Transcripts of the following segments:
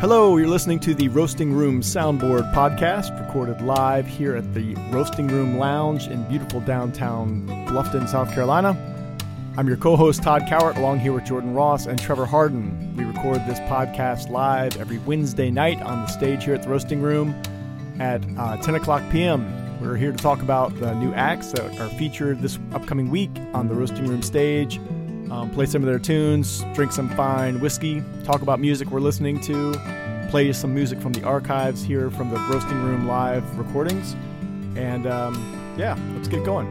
Hello, you're listening to the Roasting Room Soundboard podcast, recorded live here at the Roasting Room Lounge in beautiful downtown Bluffton, South Carolina. I'm your co host, Todd Cowart, along here with Jordan Ross and Trevor Harden. We record this podcast live every Wednesday night on the stage here at the Roasting Room at uh, 10 o'clock p.m. We're here to talk about the new acts that are featured this upcoming week on the Roasting Room stage um, play some of their tunes, drink some fine whiskey, talk about music we're listening to, play some music from the archives here from the Roasting Room live recordings. And um, yeah, let's get going.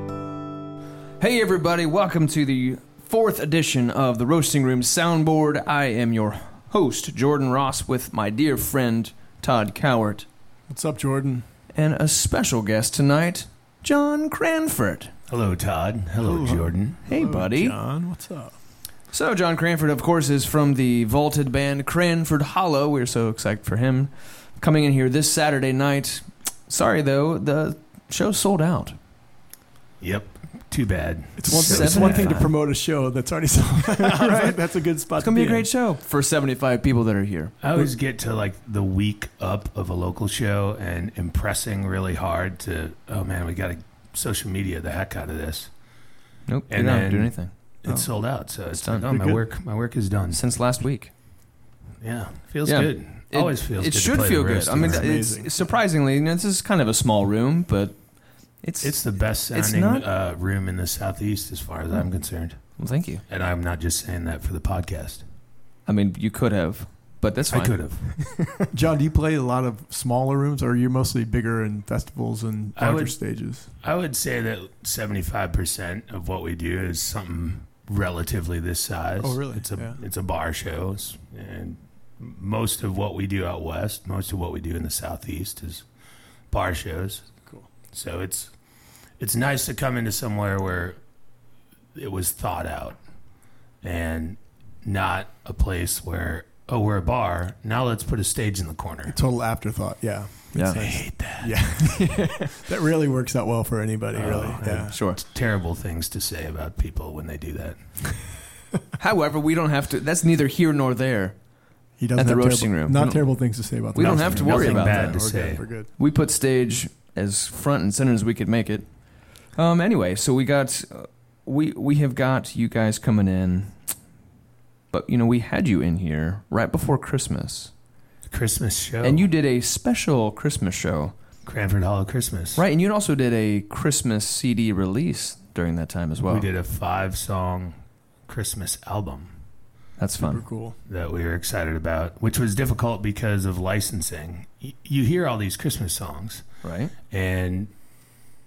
Hey, everybody, welcome to the fourth edition of the Roasting Room Soundboard. I am your host, Jordan Ross, with my dear friend, Todd Cowart, What's up, Jordan? and a special guest tonight, John Cranford. Hello, Todd. Hello, Jordan. Hey, buddy. John, what's up? So, John Cranford, of course, is from the vaulted band Cranford Hollow. We're so excited for him coming in here this Saturday night. Sorry, though, the show's sold out. Yep. Too bad. It's one, Seven it's one thing to promote a show that's already sold. Out, right? That's a good spot It's going to be a in. great show for 75 people that are here. I always get to like the week up of a local show and impressing really hard to, oh man, we got to social media the heck out of this. Nope, And you don't then- do anything. It's Oh. sold out, so it's, done. done. Oh, my good. work, my work is done. Since last week. Yeah, feels Yeah. good. It- Always feels. It good to should play feel good. I mean, room. it's amazing. surprisingly, you know, this is kind of a small room, but it's. it's the best It's sounding not- uh, room in the southeast, as far as I'm concerned. well, thank you. And I'm not just saying that for the podcast. I mean, you could have, but that's fine. I could have. John, do you play a lot of smaller rooms, or are you mostly bigger in festivals and I larger would- stages? I would say that 75% of what we do is something relatively this size. Oh, really? It's a Yeah. it's a bar show, and most of what we do out west, most of what we do in the southeast is bar shows. Cool. So it's it's nice to come into somewhere where it was thought out, and not a place where oh we're a bar now let's put a stage in the corner. Total afterthought, yeah. Yeah, I hate that. Yeah. that really works out well for anybody, Oh, really. yeah. Yeah. sure. Terrible things to say about people when they do that. However, we don't have to. That's neither here nor there. He doesn't At the have roasting terrible, room. Not terrible things to say about we don't have to worry about bad that. to We're say. good. We're good. We put stage as front and center as we could make it. Um. Anyway, so we got, uh, we we have got you guys coming in, but you know we had you in here right before Christmas, Christmas show. and you did a special Christmas show, Cranford Hollow Christmas. right? And you also did a Christmas CD release during that time as well. We did a five song Christmas album That's Super fun. cool. that we were excited about, which was difficult because of licensing. Y- You hear all these Christmas songs, Right? and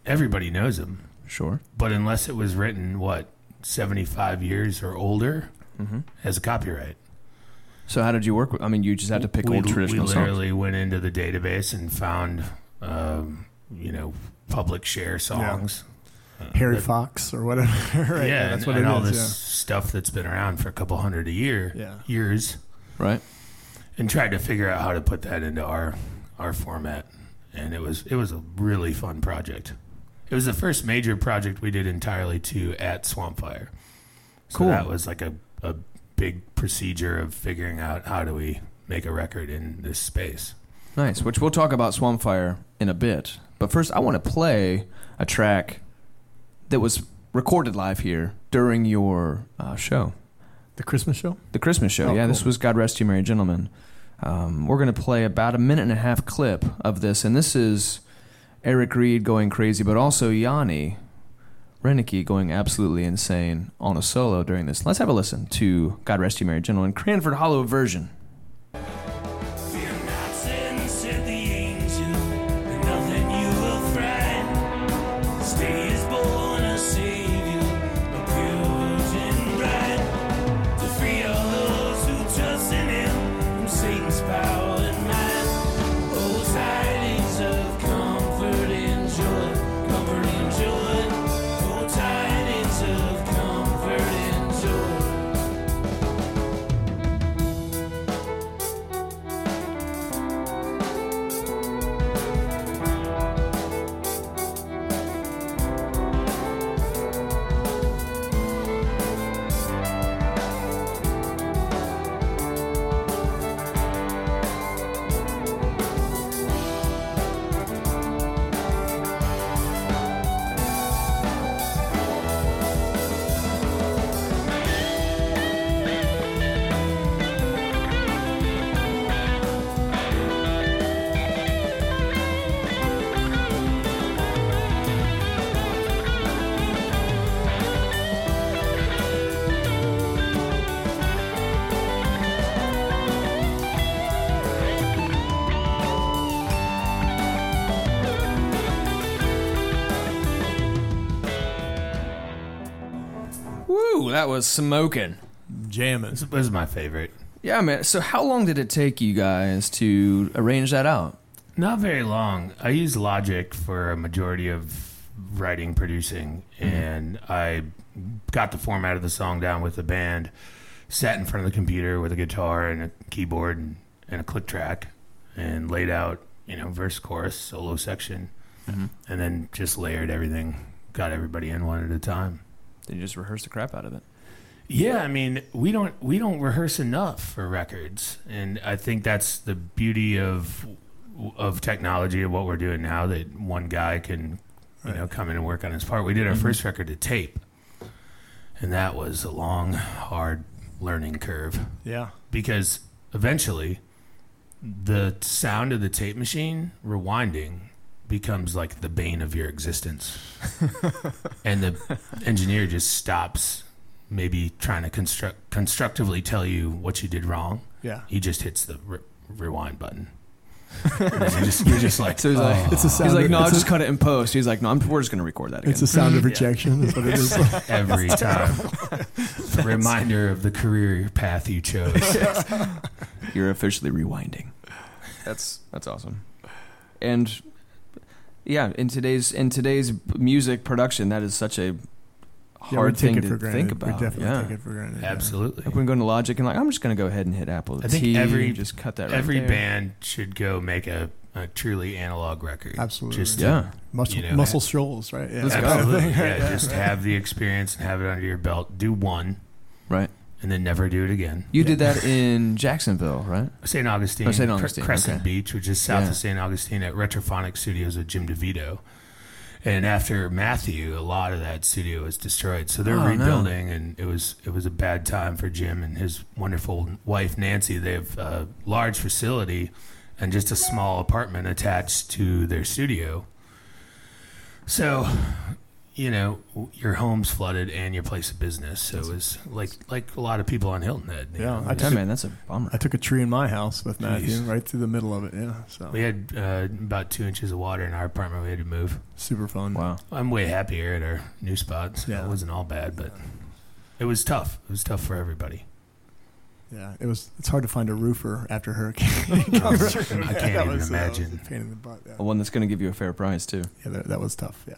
everybody knows them, Sure. but unless it was written, what, 75 years or older, Mm-hmm. has a copyright. So how did you work? With, I mean, you just had to pick we, old traditional songs. We songs. literally went into the database and found, um, you know, public share songs. uh, Harry that- Fox or whatever. right? yeah, that's and, what and it all is. this stuff that's been around for a couple hundred a year, Yeah. years, Right. and tried to figure out how to put that into our our format. And it was it was a really fun project. It was the first major project we did entirely to at Swampfire. So Cool. that was like a, a big procedure of figuring out how do we make a record in this space. Nice. Which we'll talk about Swampfire in a bit. But first, I want to play a track that was recorded live here during your uh, show, The Christmas show? the Christmas show. Oh, yeah, cool. this was God Rest You Merry Gentlemen. Um, we're going to play about a minute and a half clip of this, and this is Eric Reed going crazy, but also Yanni Renicky going absolutely insane on a solo during this. Let's have a listen to God Rest You Merry Gentlemen, Cranford Hollow version. That was smoking. Jamming. This was my favorite. Yeah, man. So how long did it take you guys to arrange that out? Not very long. I use Logic for a majority of writing, producing, mm-hmm. and I got the format of the song down with the band. Sat in front of the computer with a guitar and a keyboard and, and a click track, and laid out, you know, verse, chorus, solo section, mm-hmm. and then just layered everything. Got everybody in one at a time. You just rehearse the crap out of it? Yeah, I mean, we don't we don't rehearse enough for records, and I think that's the beauty of of technology of what we're doing now. That one guy can, you know, come in and work on his part. We did our mm-hmm. first record to tape, and that was a long, hard learning curve Yeah. because eventually, the sound of the tape machine rewinding becomes like the bane of your existence, and the engineer just stops maybe trying to construct constructively tell you what you did wrong. Yeah. He just hits the re- rewind button. And you're, just, you're just like, So he's like, oh. It's a sound. he's like, no, I'll it's, just a, cut it in post. He's like, no, I'm, we're just gonna record that again. it's a sound of Yeah. rejection. Is what it is. every time. Reminder of the career path you chose. You're officially rewinding. That's that's awesome. And yeah, in today's in today's music production, that is such a Yeah, hard take thing to granted. think about. We definitely yeah. take it for granted. yeah. Absolutely. Like when going to Logic and like, I'm just gonna go ahead and hit Apple I think T, every- just cut that. Right Every there. band should go make a, a truly analog record. Absolutely. Just yeah, Muscle, you know, muscle shoals, right? Yeah. Let's go. Absolutely. Yeah, just have the experience and have it under your belt. Do one right. And then never do it again. You did that in Jacksonville, right? St. Augustine, Oh, St. Cre- Augustine, Crescent okay. Beach, which is south Yeah. of St. Augustine at Retrophonic Studios with Jim DeVito. And after Matthew, a lot of that studio was destroyed. So they're Oh, no. rebuilding, and it was it was a bad time for Jim and his wonderful wife Nancy. They have a large facility and just a small apartment attached to their studio. So, you know, your home's flooded and your place of business. So it was like like a lot of people on Hilton Head. Yeah, know, I it Yeah, man, that's a bummer. I took a tree in my house with Matthew Jeez. right through the middle of it. Yeah. So We had uh, about two inches of water in our apartment. We had to move. super fun. Wow. I'm way happier at our new spot. So Yeah. It wasn't all bad, but it was tough. It was tough for everybody. Yeah. It was. It's hard to find a roofer after hurricane. I can't That even was, uh, was imagine. a pain in the butt. Yeah. One that's gonna give you a fair price too. Yeah. That, that was tough. Yeah.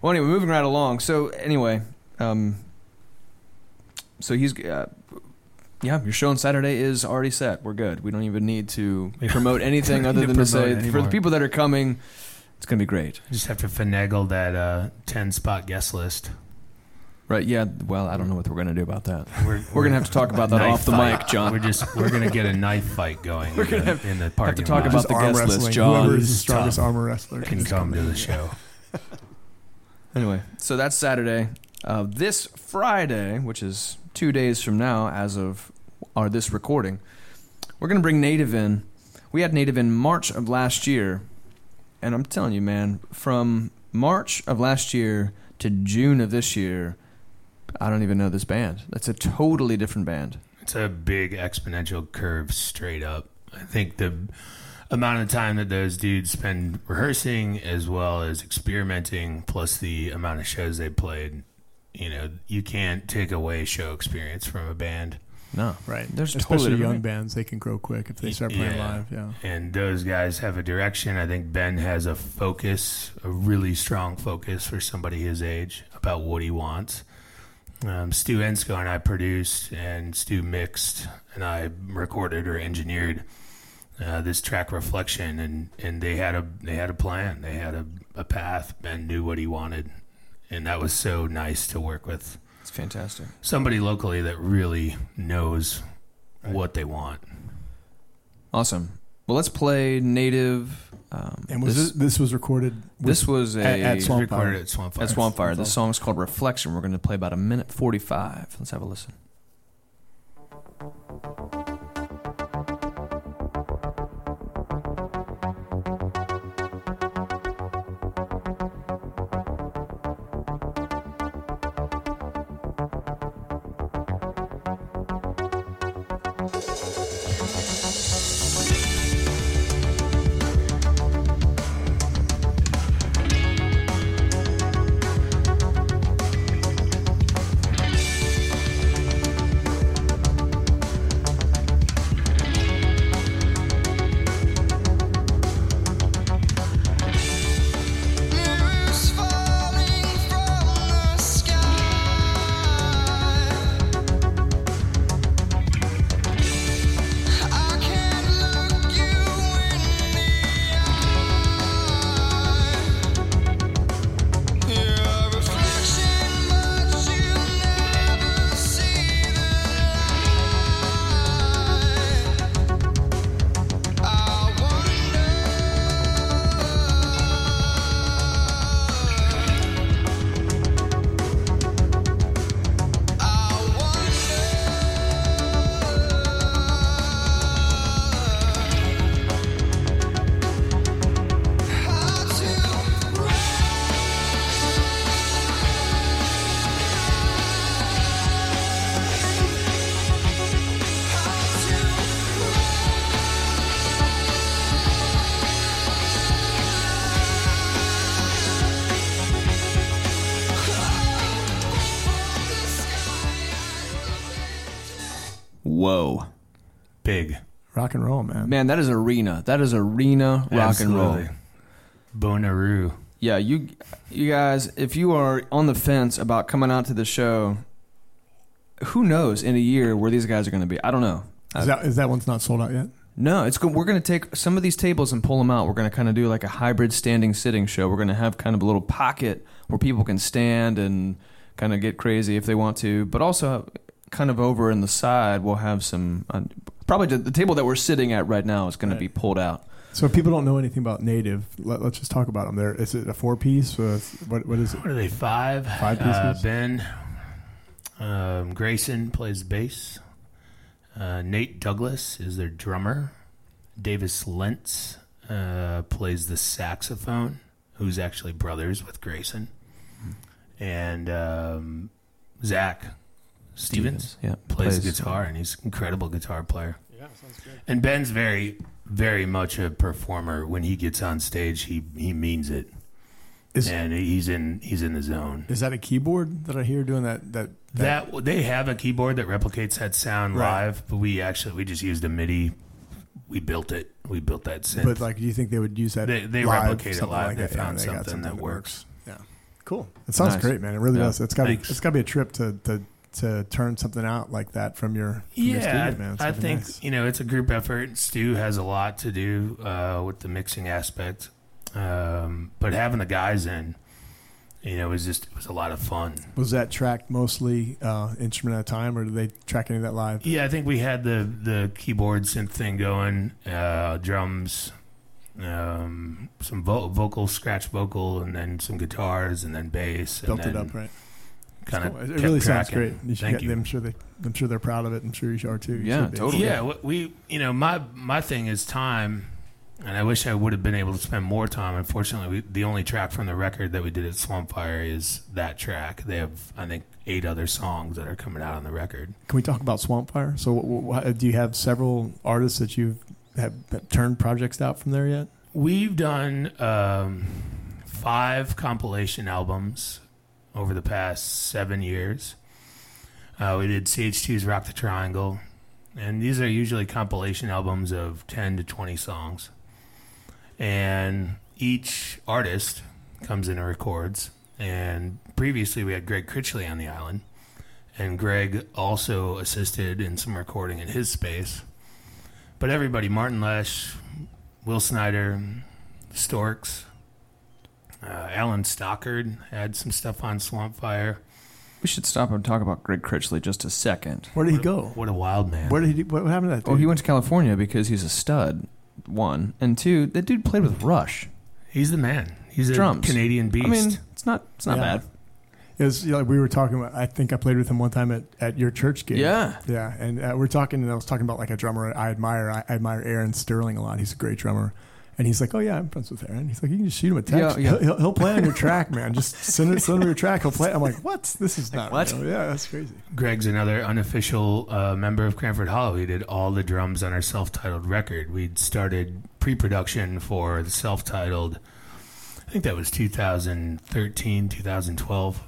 Well, anyway, moving right along. So anyway, um, so he's, uh, yeah, your show on Saturday is already set. We're good. We don't even need to promote anything other than to promote say for the people that are coming, it's gonna be great. Just have to finagle that uh, ten spot guest list. Right? Yeah. Well, I don't know what we're gonna do about that. We're, We're gonna have to talk about that off the fight. mic, John. We're just we're gonna get a knife fight going. We're gonna have- in the parking talk lot. about Just the arm guest list, wrestling. John. Whoever is the strongest tough. armor wrestler can come to the show. Anyway, so that's Saturday. Uh, this Friday, which is two days from now, as of our this recording, we're gonna bring Native in. We had Native in March of last year, and I'm telling you, man, from March of last year to June of this year, I don't even know this band. That's a totally different band. It's a big exponential curve straight up. I think the amount of time that those dudes spend rehearsing as well as experimenting, plus the amount of shows they played, you know, you can't take away show experience from a band. No, Right. There's Especially totally young different- bands, they can grow quick if they start playing Yeah. live. Yeah. And those guys have a direction. I think Ben has a focus, a really strong focus for somebody his age about what he wants. Um, Stu Ensko and I produced, and Stu mixed, and I recorded or engineered uh, this track "Reflection," and, and they had a they had a plan, they had a, a path. Ben knew what he wanted, and that was so nice to work with It's fantastic. somebody locally that really knows Right. what they want. Awesome. Well, let's play Native. Um, And was this, this, this was recorded? with- this was a at, at Swamp recorded Fire. at Swamp Fire. That's Swampfire. The That's song's called Reflection. We're going to play about a minute 45. Let's have a listen. Rock and roll, man. Man, that is arena. That is arena rock and roll. Bonnaroo. Yeah, you you guys, if you are on the fence about coming out to the show, who knows in a year where these guys are going to be? I don't know. Is that is that one's not sold out yet? No, it's go- we're going to take some of these tables and pull them out. We're going to kind of do like a hybrid standing sitting show. We're going to have kind of a little pocket where people can stand and kind of get crazy if they want to, but also kind of over in the side we'll have some uh, probably the- the table that we're sitting at right now is going Right. to be pulled out. So if people don't know anything about Native, let, let's just talk about them. There is it a four piece? what what is it? What are they? Five. Five Uh, pieces? ben um, Grayson plays bass. Uh, Nate Douglas is their drummer. Davis Lentz uh, plays the saxophone, who's actually brothers with Grayson. And um, Zach Stevens Yeah, plays, the guitar, and he's an incredible guitar player. Yeah, sounds good. And Ben's very, very much a performer. When he gets on stage, he he means it, Is and he's in he's in the zone. is that a keyboard that I hear doing that? That That they have a keyboard that replicates that sound Right. live, but we actually we just used a MIDI. We built it. We built that synth. But like, do you think they would use that? They- they live, replicate it something live. Like They that? Yeah, found got something that works. Yeah, cool. It sounds Nice. great, man. It really Yeah. does. It's got to be it's got to be a trip to to to turn something out like that from your from your yeah, studio, man. It's I think nice. you know it's a group effort. Stu has a lot to do uh, with the mixing aspect, um, but having the guys in, you know, was just it was a lot of fun. was that tracked mostly uh, instrument at a time, or did they track any of that live? Yeah, I think we had the the keyboard synth thing going, uh, drums, um, some vo- vocal, scratch vocal, and then some guitars, and then bass. Built and it up right. Kind Cool. It really sounds great. You Thank get, you. I'm sure they. I'm sure they're proud of it. I'm sure you are too. You Yeah, totally. Yeah, wh- we you know my my thing is time, and I wish I would have been able to spend more time. Unfortunately, we, the only track from the record that we did at Swampfire is that track. They have I think eight other songs that are coming out on the record. Can we talk about Swampfire? So, wh- wh- do you have several artists that you've have turned projects out from there yet? We've done um, five compilation albums over the past seven years. Uh, we did CH2's Rock the Triangle, and these are usually compilation albums of 10 to 20 songs. And each artist comes in and records. And previously, we had Greg Critchley on the island, and Greg also assisted in some recording in his space. But everybody, Martin Lesh, Will Snyder, Storks, uh, Alan Stockard had some stuff on Swampfire. We should stop and talk about Greg Critchley just a second. Where did he go? What a wild man. Where did he? What happened to that? Well, dude? he went to California because he's a stud. One and two, that dude played with Rush. He's the man. He's a Drums. Canadian beast. I mean, it's not it's not Yeah. bad. It was you know, we were talking about. I think I played with him one time at, at your church gig. Yeah. yeah, and uh, we're talking, and I was talking about like a drummer I admire. I, I admire Aaron Sterling a lot. He's a great drummer, and he's like, "Oh yeah, I'm friends with Aaron." He's like, "You can just shoot him a text. Yeah, yeah. He'll, he'll, he'll play on your track, man. Just send it, send him your track. He'll play." I'm like, "What? This is not what? real." Yeah, that's crazy. Greg's another unofficial uh, member of Cranford Hollow. He did all the drums on our self-titled record. We'd started pre-production for the self-titled. I think that was 2013, 2012,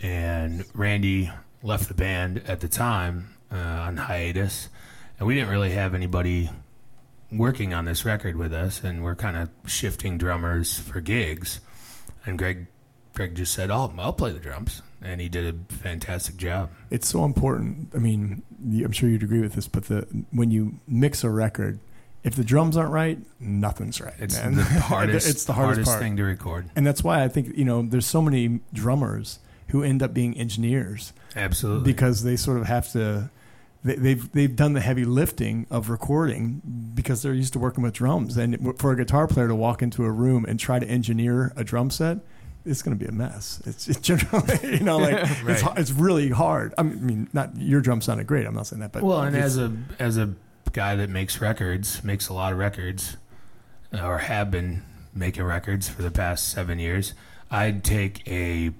and Randy left the band at the time uh, on hiatus, and we didn't really have anybody working on this record with us, and we're kind of shifting drummers for gigs. And Greg, Greg just said, "Oh, I'll play the drums," and he did a fantastic job. It's so important. I mean, I'm sure you'd agree with this, but the when you mix a record, if the drums aren't right, nothing's right. It's man. the hardest. it's the hardest, part. thing to record. and that's why I think you know there's so many drummers who end up being engineers Absolutely. because they sort of have to. They, they've they've done the heavy lifting of recording because they're used to working with drums, and for a guitar player to walk into a room and try to engineer a drum set, it's going to be a mess. It's, it's generally you know like it's Right. it's really hard. I mean, not your drum sounded great. I'm not saying that, but well, and as a as a guy that makes records, makes a lot of records, or have been making records for the past seven years, I'd take a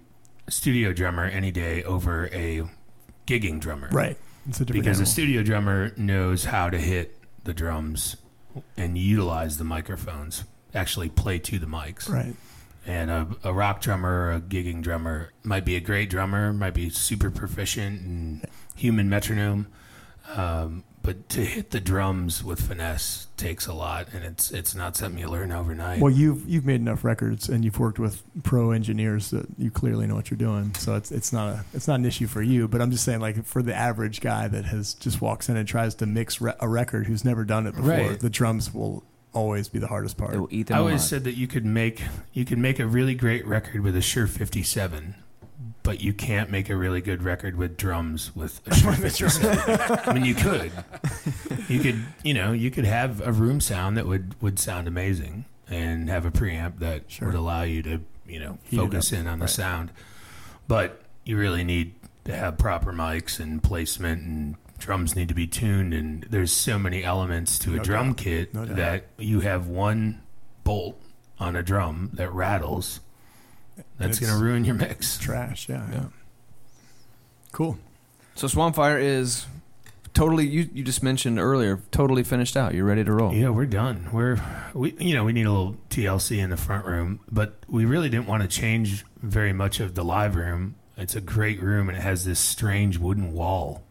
studio drummer any day over a gigging drummer. right, it's a different Because a animal. studio drummer knows how to hit the drums and utilize the microphones, actually play to the mics. right. And a, a rock drummer or a gigging drummer might be a great drummer, might be super proficient in human metronome, um, but to hit the drums with finesse takes a lot, and it's it's not something you learn overnight. Well, you've you've made enough records and you've worked with pro engineers that you clearly know what you're doing. So it's it's not a it's not an issue for you. But I'm just saying, like for the average guy that has just walks in and tries to mix re- a record who's never done it before, Right. the drums will always be the hardest part. It will eat them I always alive. said that you could make you could make a really great record with a Shure 57, but you can't make a really good record with drums with a 57. I mean, you could, you could, you know, you could have a room sound that would would sound amazing and have a preamp that Sure. would allow you to, you know, Heat focus in on the Right. sound. But you really need to have proper mics and placement and drums need to be tuned and there's so many elements to a drum doubt. kit No doubt. that you have one bolt on a drum that rattles that's It's- going to ruin your mix. Trash, yeah, Yeah. yeah. Cool. So Swampfire is totally. You you just mentioned earlier, totally finished out. You're ready to roll. Yeah, we're done. We're we you know, we need a little TLC in the front room, but we really didn't want to change very much of the live room. It's a great room and it has this strange wooden wall.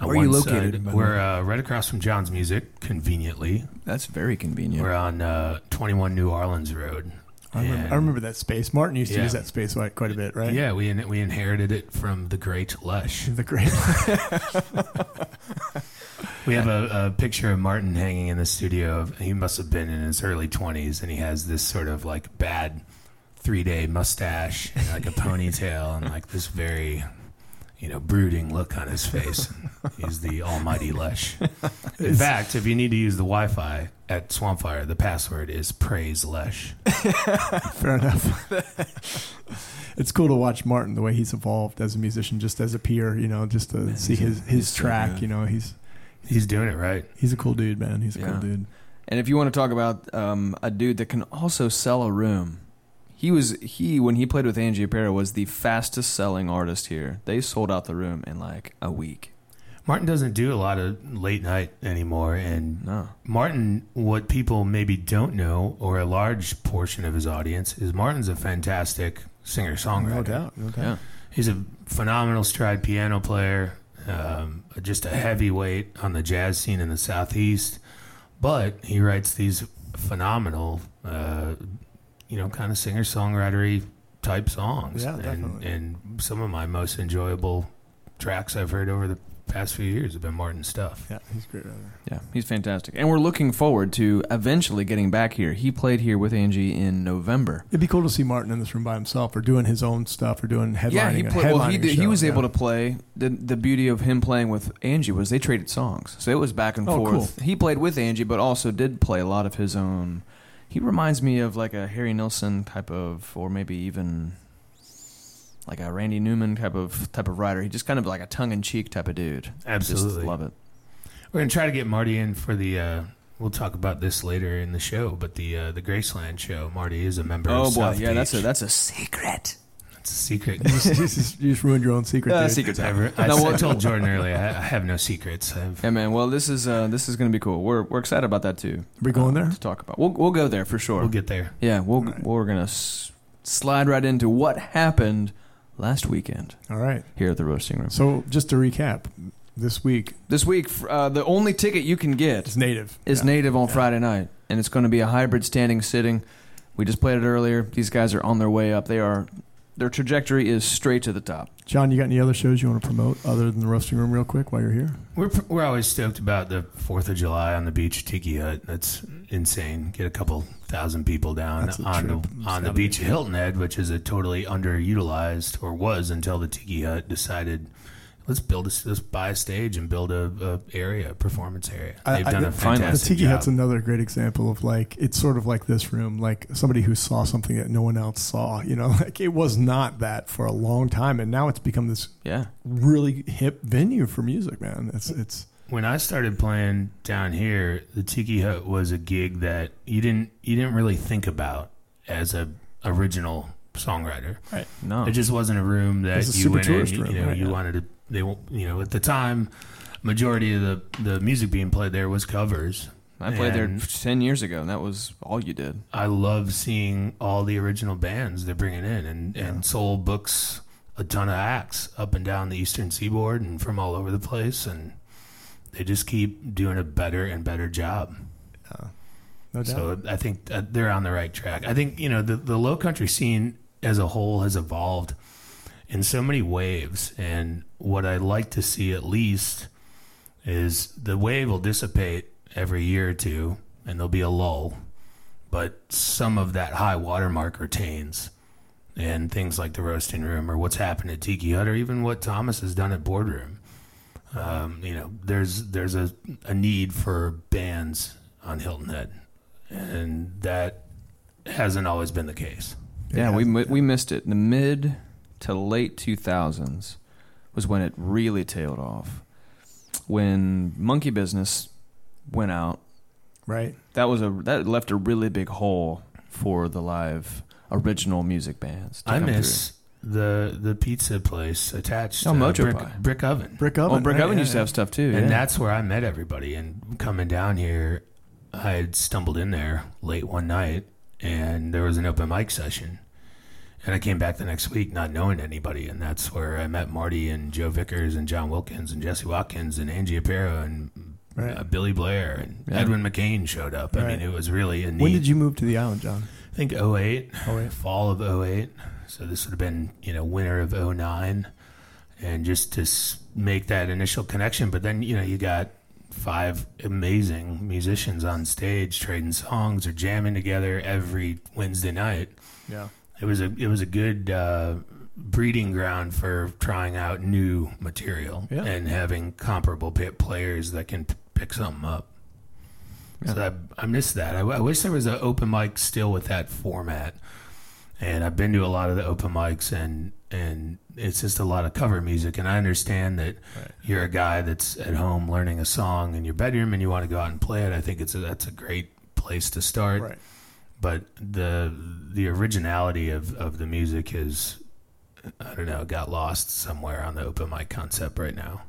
on Where are you one located, side. the We're uh, right across from John's Music, conveniently. That's very convenient. We're on uh, 21 New Orleans Road. I remember, I remember that space. Martin used to Yeah. use that space quite, quite a bit, right? Yeah, we in, we inherited it from the great Lush. The great. We have a, a picture of Martin hanging in the studio. Of, he must have been in his early 20s, and he has this sort of like bad three day mustache, and like a ponytail, and like this very, you know, brooding look on his face. He's the almighty Lush. In fact, if you need to use the Wi Fi at Swampfire, the password is praise Lush. Fair enough. it's cool to watch Martin the way he's evolved as a musician, just as a peer. You know, just to Man, see his he's his track. good. you know, he's He's doing it right. he's a cool dude, man. He's a Yeah. cool dude. And if you want to talk about um, a dude that can also sell a room, he was he when he played with Angie Aparo was the fastest selling artist here. They sold out the room in like a week. Martin doesn't do a lot of late night anymore, and No, Martin, what people maybe don't know, or a large portion of his audience, is Martin's a fantastic singer songwriter. No doubt. No doubt. yeah, He's a phenomenal stride piano player, um, just a heavyweight on the jazz scene in the Southeast. But he writes these phenomenal, uh, you know, kind of singer songwritery type songs. Yeah, and, definitely. and some of my most enjoyable tracks I've heard over the past few years have been Martin stuff. Yeah, he's a great writer. yeah, he's fantastic. And we're looking forward to eventually getting back here. He played here with Angie in November. It'd be cool to see Martin in this room by himself, or doing his own stuff, or doing headlining. yeah, he a played. Well, he headlining did, he was yeah. able to play. The the beauty of him playing with Angie was they traded songs, so it was back and Oh, forth. He played with Angie, but also did play a lot of his own. He reminds me of like a Harry Nilsson type of, or maybe even like a Randy Newman type of type of writer. He just kind of like a tongue in cheek type of dude. Absolutely. Just love it. We're gonna try to get Marty in for the. Uh, we'll talk about this later in the show, but the uh, the Graceland show. Marty is a member. Oh of boy, South yeah, that's a that's a secret. That's a secret. you, just, you just ruined your own secret. Uh, dude. secret I, time. re- I, No, I told Jordan earlier. I, I have no secrets. I've, Yeah, man. Well, this is uh, this is going to be cool. We're we're excited about that too. We're going uh, there? to talk about? We'll we'll go there for sure. we'll get there. Yeah, we'll, All right. we're gonna s- slide right into what happened last weekend All right. here at the roasting room. So just to recap, this week This week, f- uh, the only ticket you can get it's native. is Yeah. native on Yeah. Friday night, and it's going to be a hybrid standing sitting. We just played it earlier. These guys are on their way up. They are their trajectory is straight to the top. John, you got any other shows you want to promote other than the roasting room, real quick, while you're here? We're we're always stoked about the Fourth of July on the beach Tiki Hut. That's insane. Get a couple thousand people down That's on the on the beach at Hilton Head, which is a totally underutilized or was until the Tiki Hut decided. Let's build a, let's buy a stage and build a, a area, a performance area. They've I- done a the- finally. The Tiki job. Hut's another great example of like it's sort of like this room, like somebody who saw something that no one else saw. You know, like it was not that for a long time, and now it's become this Yeah, really hip venue for music. Man, it's it's when I started playing down here, the Tiki Hut was a gig that you didn't you didn't really think about as a original songwriter. Right. no, It just wasn't a room that It's a you super went in. tourist You, room, you know, right, you yeah. wanted to. They, won't- you know, at the time, majority of the the music being played there was covers. I played and- there ten years ago, and that was all you did. I love seeing all the original bands they're bringing in, and Yeah. and Soul books a ton of acts up and down the Eastern Seaboard and from all over the place, and they just keep doing a better and better job. No doubt. So I think uh, they're on the right track. I think you know the the low country scene as a whole has evolved in so many waves, and what I'd like to see at least is the wave will dissipate every year or two, and there'll be a lull, but some of that high watermark retains. And things like the roasting room, or what's happened at Tiki Hut, or even what Thomas has done at Boardroom. Um, you know, there's there's a, a need for bands on Hilton Head and that hasn't always been the case. Yeah, we mi- we missed it. In The mid to late 2000s was when it really tailed off. When Monkey Business went out, right. that was a that left a really big hole for the live original music bands. to I come miss the the pizza place attached Oh, to Mojo brick, Pie. brick oven, Brick oh, oven. Oh, Brick right, Oven yeah, used to have stuff too. and yeah. that's where I met everybody. And coming down here, I had stumbled in there late one night, and there was an open mic session. And I came back the next week not knowing anybody, and that's where I met Marty and Joe Vickers and John Wilkins and Jesse Watkins and Angie Aparo and Right. uh, Billy Blair and Yeah. Edwin McCain showed up. I mean, it was really a neat. When did you move to the island, John? I think 08, Oh, wait. fall of 08. So this would have been, you know, winter of 09. And just to s- make that initial connection. But then, you know, you got five amazing musicians on stage trading songs or jamming together every Wednesday night. Yeah. It was a it was a good uh, breeding ground for trying out new material Yeah. and having comparable p- players that can p- pick something up. So I, I miss that. I, I wish there was an open mic still with that format. And I've been to a lot of the open mics, and and it's just a lot of cover music. And I understand that Right. you're a guy that's at home learning a song in your bedroom, and you want to go out and play it. I think it's a, that's a great place to start Right. But the the originality of, of the music is I don't know got lost somewhere on the open mic concept right now.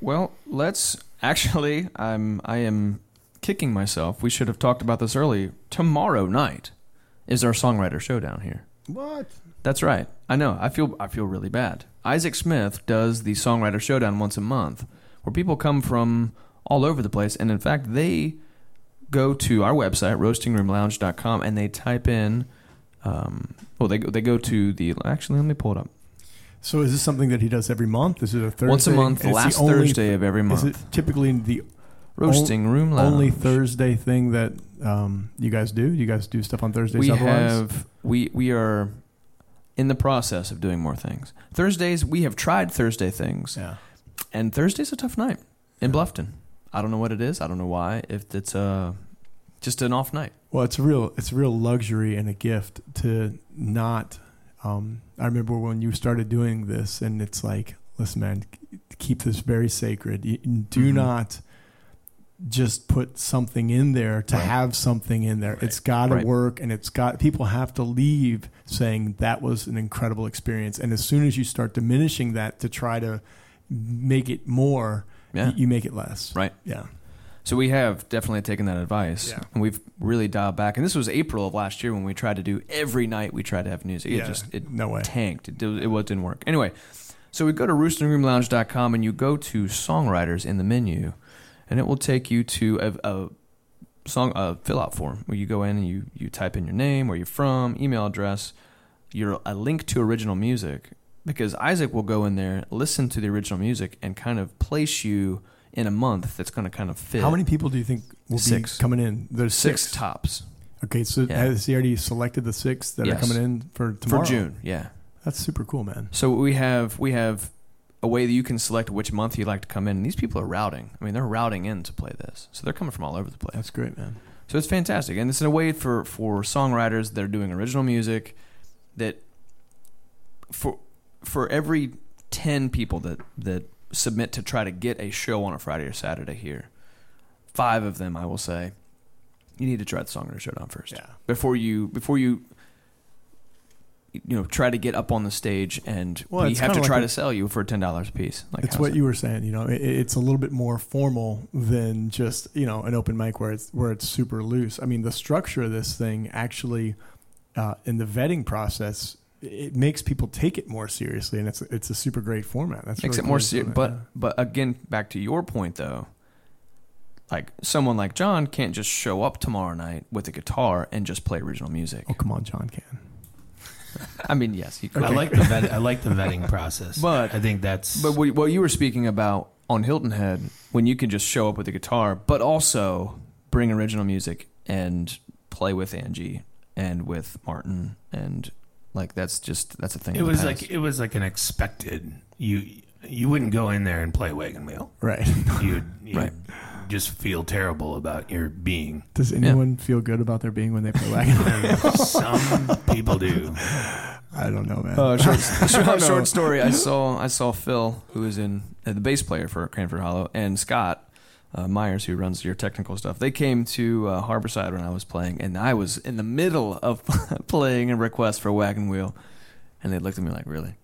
Well, let's actually. I'm I am kicking myself. We should have talked about this early. Tomorrow night is our songwriter showdown here. What? That's right. I know. I feel I feel really bad. Isaac Smith does the songwriter showdown once a month, where people come from all over the place, and in fact, they go to our website roastingroomlounge.com and they type in. Um, well, they go, they go to the actually. Let me pull it up. So is this something that he does every month? Is it a Thursday? Once a month, the last only- Thursday of every Is month. it typically the Roasting Room Lounge. only Thursday thing that um, you guys do? You guys do stuff on Thursdays? we otherwise? have we we are in the process of doing more things. Thursdays we have tried Thursday things, Yeah. and Thursday's a tough night in Bluffton. I don't know what it is. I don't know why. If it's uh, just an off night. Well, it's a real it's a real luxury and a gift to not. Um, I remember when you started doing this, and it's like, listen, man, keep this very sacred. Do Mhm. not just put something in there to Right. have something in there. It's got to Right. work, and it's got people have to leave saying that was an incredible experience. And as soon as you start diminishing that to try to make it more, Yeah. you make it less. Right. Yeah. So we have definitely taken that advice, Yeah. and we've really dialed back. And this was April of last year when we tried to do every night. We tried to have music. It Yeah. just it no way. tanked. It, did, it didn't work. Anyway, so we go to roastingroomlounge.com and you go to songwriters in the menu, and it will take you to a, a song a fill out form where you go in and you you type in your name, where you're from, email address, your a link to original music. Because Isaac will go in there, listen to the original music, and kind of place you in a month that's going to kind of fit. How many people do you think will Six. be coming in? There's Six, six. tops Okay, so Yeah. has he already selected the six that Yes. are coming in for tomorrow? for June. Yeah. That's super cool, man. So we have we have a way that you can select which month you'd like to come in. And these people are routing. I mean, they're routing in to play this, so they're coming from all over the place. That's great, man. So it's fantastic, and it's a way for for songwriters that are doing original music that for for every ten people that that submit to try to get a show on a Friday or Saturday here, five of them I will say, you need to try the songwriter showdown first Yeah. before you before you you know try to get up on the stage and Well, we have to try to sell you for ten dollars a piece. Like it's what that? you were saying. You know, it, it's a little bit more formal than just you know an open mic where it's where it's super loose. I mean, the structure of this thing actually uh, in the vetting process. It makes people take it more seriously, and it's it's a super great format. That's makes really it more cool serious. doing But yeah. but again, back to your point though, like someone like John can't just show up tomorrow night with a guitar and just play original music. Oh, come on, John can. I mean, yes, he could. I like the vet, I like the vetting process, But- I think that's But what, what you were speaking about on Hilton Head, when you can just show up with a guitar, but also bring original music and play with Angie and with Martin, and like that's just that's a thing. it was past. like it was like an expected you you wouldn't go in there and play wagon wheel. Right. You'd, you'd Right. just feel terrible about your being. Does anyone feel good about their being when they play wagon? wheel? some people do. I don't know, man. Uh, short, short, short story. I saw I saw Phil, who is in uh, the bass player for Cranford Hollow, and Scott uh, Myers, who runs your technical stuff. They came to uh, Harborside when I was playing, and I was in the middle of playing a request for Wagon Wheel, and they looked at me like, "Really,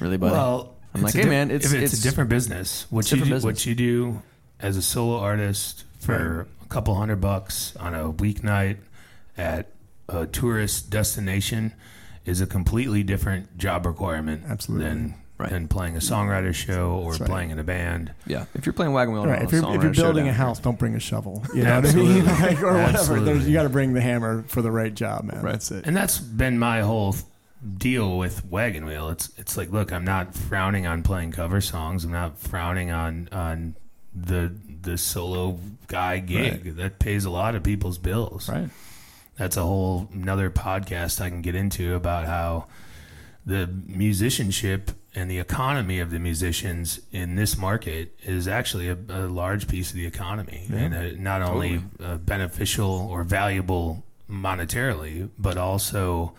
really, buddy?" Well, I'm like, "Hey, man, it's- if it's, it's- a different business. What you different do, what you do as a solo artist for a couple hundred bucks on a weeknight at a tourist destination is a completely different job requirement Absolutely. than Right. than playing a songwriter show or That's right. playing in a band. yeah, if you're playing Wagon Wheel, Right. If you're, if you're building a house, don't bring a shovel. You know what I mean? Absolutely. Like, or whatever. Absolutely. There's, you got to bring the hammer for the right job, man. Right. That's it. And that's been my whole deal with Wagon Wheel. It's it's like, look, I'm not frowning on playing cover songs. I'm not frowning on on the the solo guy gig that pays a lot of people's bills. Right. That's a whole another podcast I can get into about how the musicianship and the economy of the musicians in this market is actually a, a large piece of the economy and uh, not only uh, beneficial or valuable monetarily, but also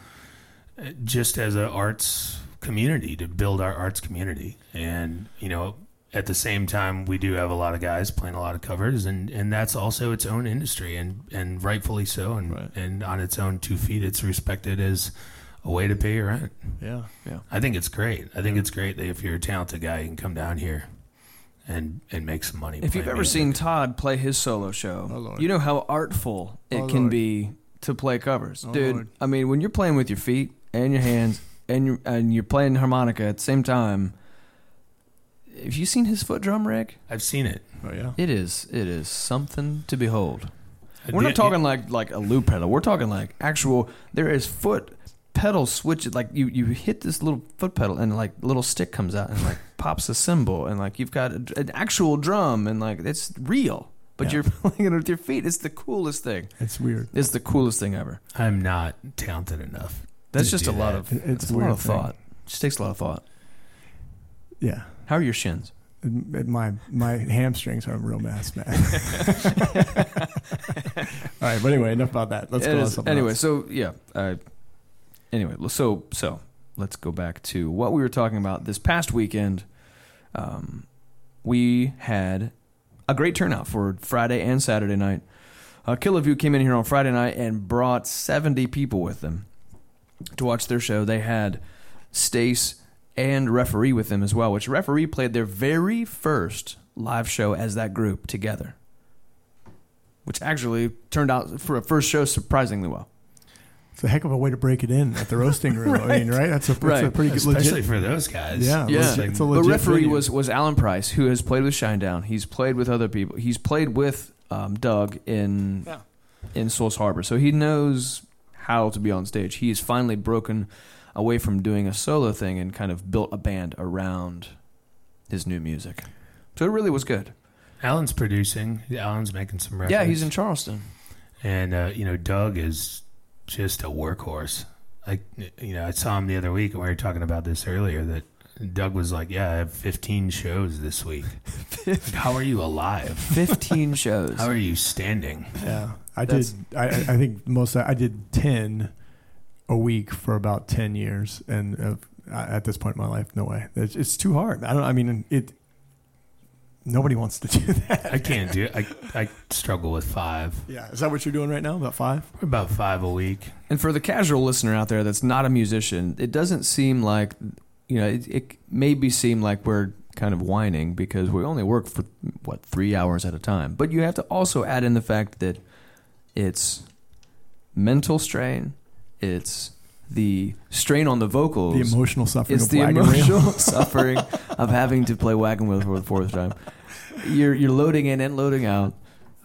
uh, just as an arts community to build our arts community. And, you know, at the same time, we do have a lot of guys playing a lot of covers, and, and that's also its own industry, and, and rightfully so. And, Right. and on its own two feet, it's respected as a way to pay your rent. Yeah. Yeah. I think it's great. I think it's great that if you're a talented guy, you can come down here and and make some money. If you've ever music. seen Todd play his solo show, Oh, you know how artful it Oh, can Lord. be to play covers, Oh, dude. Lord. I mean, when you're playing with your feet and your hands and you're, and you're playing harmonica at the same time, have you seen his foot drum rig? I've seen it. Oh yeah. It is it is something to behold. Uh, We're not talking like like a loop pedal. We're talking like actual. There is foot pedal switches. Like you you hit this little foot pedal and like little stick comes out and like pops a cymbal and like you've got a, an actual drum and like it's real. But Yeah. you're playing it with your feet. It's the coolest thing. It's weird. It's the coolest thing ever. I'm not talented enough. That's just a lot that. of it's a lot of thing. thought. just takes a lot of thought. Yeah. How are your shins? My my hamstrings are a real mess, man. All right, but anyway, enough about that. Let's It go on is- something anyway, else. so yeah. Anyway, so so let's go back to what we were talking about this past weekend. Um, we had a great turnout for Friday and Saturday night. Uh, Killaview came in here on Friday night and brought 70 people with them to watch their show. They had Stace and referee with them as well, which referee played their very first live show as that group together, which actually turned out for a first show surprisingly well. It's a heck of a way to break it in at the roasting room. I mean, right? That's a, that's a Right. pretty good especially legit. for those guys. Yeah, Yeah. legit- it's a But legit referee venue. was was Alan Price, who has played with Shinedown. He's played with other people. He's played with um, Doug in Yeah. in Source Harbor, so he knows how to be on stage. He's finally broken away from doing a solo thing and kind of built a band around his new music. So it really was good. Alan's producing. Alan's making some records. Yeah, he's in Charleston. and uh, you know Doug is just a workhorse. I you know I saw him the other week, and we were talking about this earlier. That Doug was like, "Yeah, I have 15 shows this week. Like, How are you alive? Fifteen shows. How are you standing?" Yeah, I That's- did. I, I I think most. I did ten a week for about ten years, and uh, at this point in my life, no way. It's, it's too hard. I don't. I mean, it. Nobody wants to do that. I can't do. It. I I struggle with five. Yeah, is that what you're doing right now? About five? About five a week. And for the casual listener out there that's not a musician, it doesn't seem like, you know, it, it maybe seem like we're kind of whining because we only work for, what, three hours at a time. But you have to also add in the fact that it's mental strain, it's the strain on the vocals, The emotional suffering it's of the wagon wheel. emotional suffering of having to play wagon wheel for the fourth time. You're, you're loading in and loading out.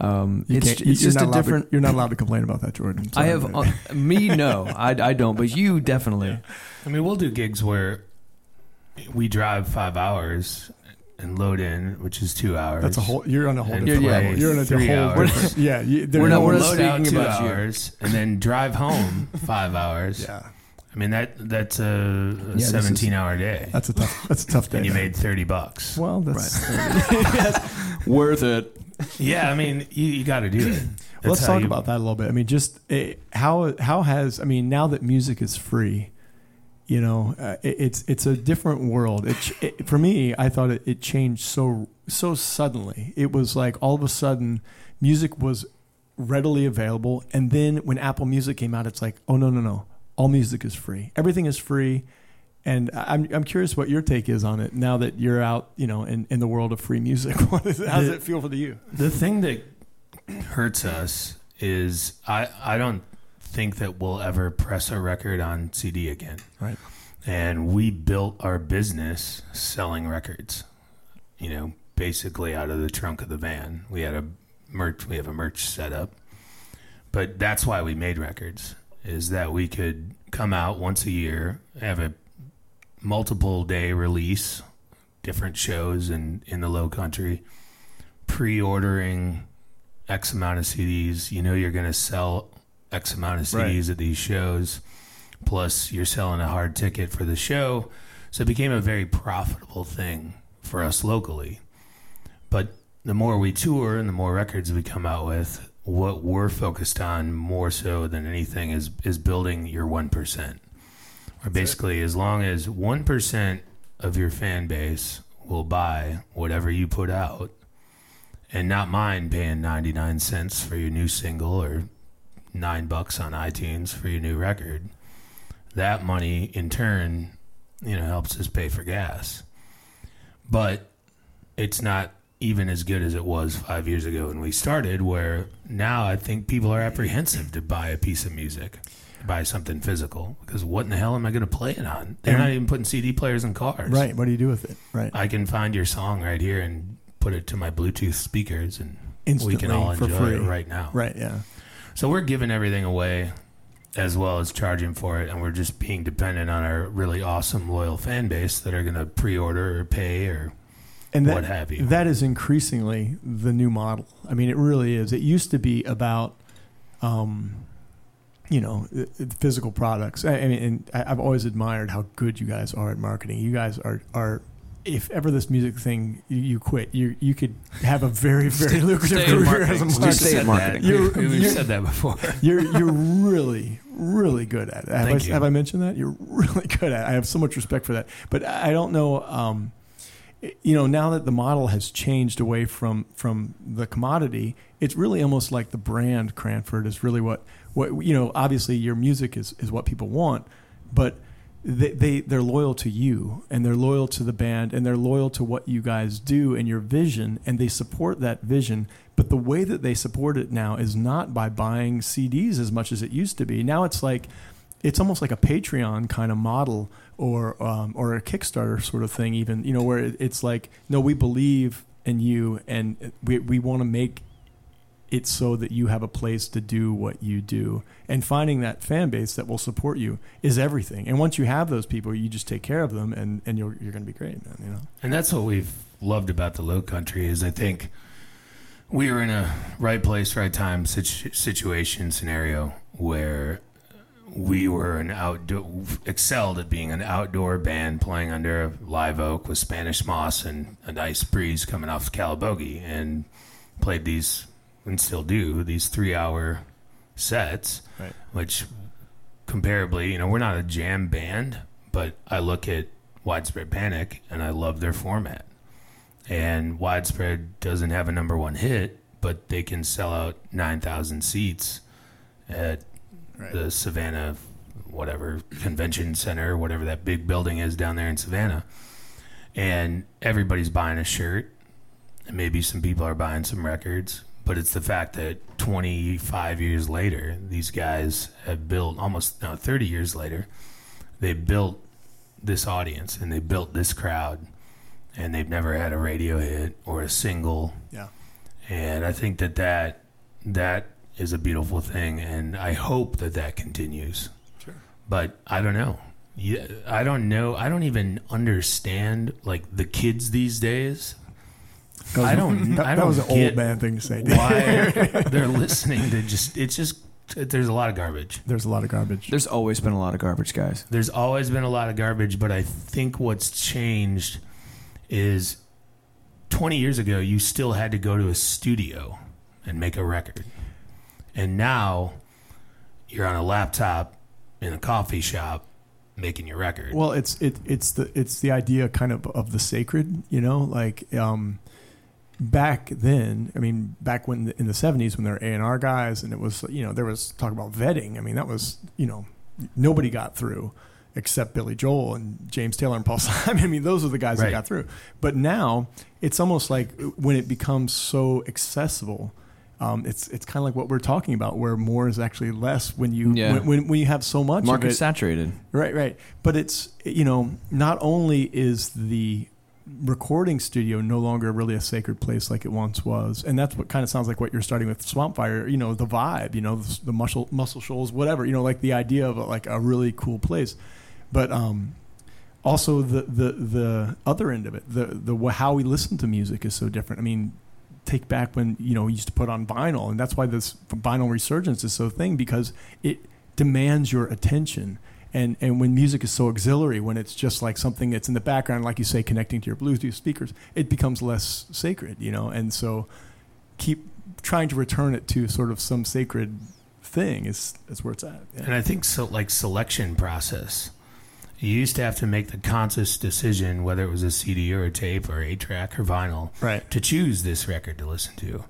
Um, You it's can't- it's you're just not a allowed to- different. you're not allowed to complain about that, Jordan. I have uh, me no, I, I don't, but you definitely. I mean, we'll do gigs where we drive five hours and load in, which is two hours. that's a whole. You're on a whole different yeah, level. You're on a three whole hours. Yeah, you, We're not- We'll we're not load out speaking two about you. hours and then drive home five hours. Yeah, I mean that that's a, a this is- 17 hour day, that's a tough. That's a tough day. and you made 30 bucks. well, that's right. Worth it. Yeah, I mean you, you got to do it. That's Let's talk you- about that a little bit. I mean, just eh, how how has I mean now that music is free, you know, uh, it, it's it's a different world. It, it for me, I thought it, it changed so so suddenly. It was like all of a sudden, music was readily available, and then when Apple Music came out, it's like, oh no no no, all music is free. Everything is free. And I'm I'm curious what your take is on it now that you're out, you know, in, in the world of free music. What is, how does it feel for you? The thing that hurts us is I I don't think that we'll ever press a record on CD again. Right. And we built our business selling records. You know, basically out of the trunk of the van. We had a merch we have a merch setup. But that's why we made records is that we could come out once a year, have a multiple day release, different shows in in the low country pre-ordering X amount of CDs. You know you're going to sell X amount of Right. CDs at these shows. Plus, you're selling a hard ticket for the show, so it became a very profitable thing for us locally. But the more we tour and the more records we come out with, what we're focused on more so than anything is is building your one percent. Or basically, as long as one percent of your fan base will buy whatever you put out and not mind paying 99 cents for your new single or 9 bucks on iTunes for your new record that money in turn you know helps us pay for gas but it's not even as good as it was 5 years ago when we started where now I think people are apprehensive to buy a piece of music buy something physical because what in the hell am I going to play it on they're not even putting CD players in cars Right. What do you do with it? Right. I can find your song right here and put it to my Bluetooth speakers, and Instantly we can all for enjoy free. it right now. Right. Yeah. So we're giving everything away, as well as charging for it, and we're just being dependent on our really awesome loyal fan base that are going to pre-order or pay or And that, what have you. that is increasingly the new model. I mean, it really is. It used to be about, um, you know, physical products. I, I mean, and I- I've always admired how good you guys are at marketing. You guys are are. If ever this music thing you, you quit, you you could have a very very lucrative Stay in career as a marketing. Just stay marketer. in marketing. You're- We've you're- said that before. You're you're really really good at it. Have, Thank I, you. have I mentioned that? You're really good at it. I have so much respect for that. But I don't know. Um, you know, now that the model has changed away from from the commodity, it's really almost like the brand Cranford is really what what you know. Obviously, your music is is what people want, but they, they they're loyal to you and they're loyal to the band and they're loyal to what you guys do and your vision and they support that vision but the way that they support it now is not by buying CDs as much as it used to be now it's like it's almost like a Patreon kind of model or um, or a Kickstarter sort of thing even you know where it- it's like no we believe in you and we we want to make it so that you have a place to do what you do. And finding that fan base that will support you is everything. And once you have those people you just take care of them and and you're, you're going to be great man you know? And that's what we've loved about the Low Country is I think we were in a right place, right time situ- situation scenario where we were an outdoor excelled at being an outdoor band playing under a live oak with Spanish moss and a nice breeze coming off Calibogue and played these and still do these three hour sets, Right. which comparably, you know, we're not a jam band, but I look at Widespread Panic and I love their format. And Widespread doesn't have a number one hit, but they can sell out 9,000 seats at the Savannah, whatever, convention center, whatever that big building is down there in Savannah. And everybody's buying a shirt. And maybe some people are buying some records. But it's the fact that 25 years later, these guys have built almost no, 30 years later, they built this audience and they built this crowd and they've never had a radio hit or a single yeah and I think that that that is a beautiful thing, and I hope that that continues. Sure. But I don't know. Yeah, I don't know. I don't even understand like the kids these days. Was- I don't- That, I that was an old man thing to say. Why they're listening to just? It's just there's a lot of garbage. There's a lot of garbage. There's always been a lot of garbage, guys. There's always been a lot of garbage, but I think what's changed is 20 years ago, you still had to go to a studio and make a record. And now you're on a laptop in a coffee shop making your record. Well, it's it it's the it's the idea kind of of the sacred, you know, like um, back then. I mean, back when in the seventies when there were A and R guys, and it was you know there was talk about vetting. I mean, that was you know nobody got through except Billy Joel and James Taylor and Paul Simon. I mean, those are the guys that got through. But now it's almost like when it becomes so accessible. Um, it's it's kind of like what we're talking about, where more is actually less when you Yeah. when, when, when you have so much Market saturated. Right, right. But it's you know, not only is the recording studio no longer really a sacred place like it once was, and that's what kind of sounds like what you're starting with Swamp Fire. You know, the vibe, you know, the, the muscle muscle shoals, whatever. You know, like the idea of like a really cool place, but um, also the the the other end of it, the the how we listen to music is so different. I mean. Take back when you know used to put on vinyl, and that's why this vinyl resurgence is so thing because it demands your attention. And and when music is so auxiliary when it's just like something that's in the background like you say connecting to your bluetooth speakers it becomes less sacred you know? And so keep trying to return it to sort of some sacred thing is is where it's at. And I think so, like selection process. You used to have to make the conscious decision whether it was a CD or a tape or a track or vinyl right to choose this record to listen to.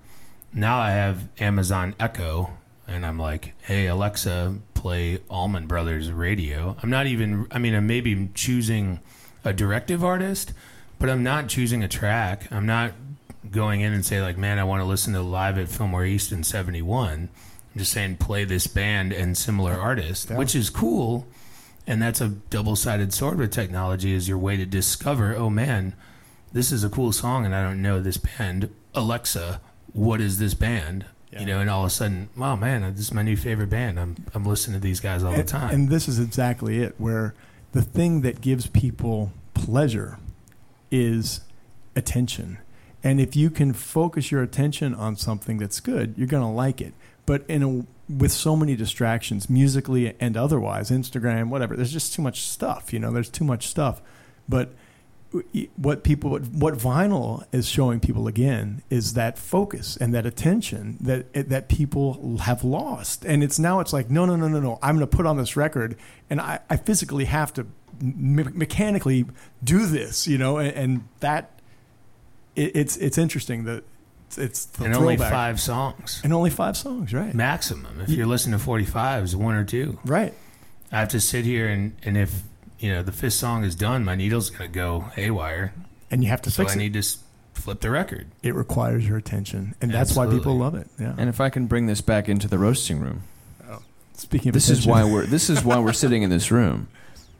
Now I have Amazon Echo, and I'm like, "Hey Alexa, play Allman Brothers Radio." I'm not even. I mean, I'm maybe choosing a directive artist, but I'm not choosing a track. I'm not going in and say like, "Man, I want to listen to live at Fillmore East in '71." I'm just saying, play this band and similar artists, Yeah. which is cool. And that's a double-sided sword with technology. Is your way to discover, oh man, this is a cool song and I don't know this band. Alexa, what is this band? Yeah. You know, and all of a sudden, wow, man, this is my new favorite band. I'm I'm listening to these guys all the time. and this is exactly it where the thing that gives people pleasure is attention and if you can focus your attention on something that's good you're going to like it but in a with so many distractions musically and otherwise instagram whatever there's just too much stuff you know there's too much stuff. But what people what, what vinyl is showing people again is that focus and that attention that eh, that people have lost. And it's now it's like no no no no no i'm going to put on this record and i, I physically have to me- mechanically do this you know and, and that it, it's it's interesting that it's, it's the and only throwback. five songs and only five songs right maximum. If You- you're listening to 45s, one or two. right I have to sit here and and if you know the fifth song is done, my needle's gonna go haywire. and you have to So fix I it need to s- flip the record. it requires your attention and that's why people love it yeah And if I can bring this back into the roasting room, oh. speaking of this is attention- why we're this is why we're sitting in this room.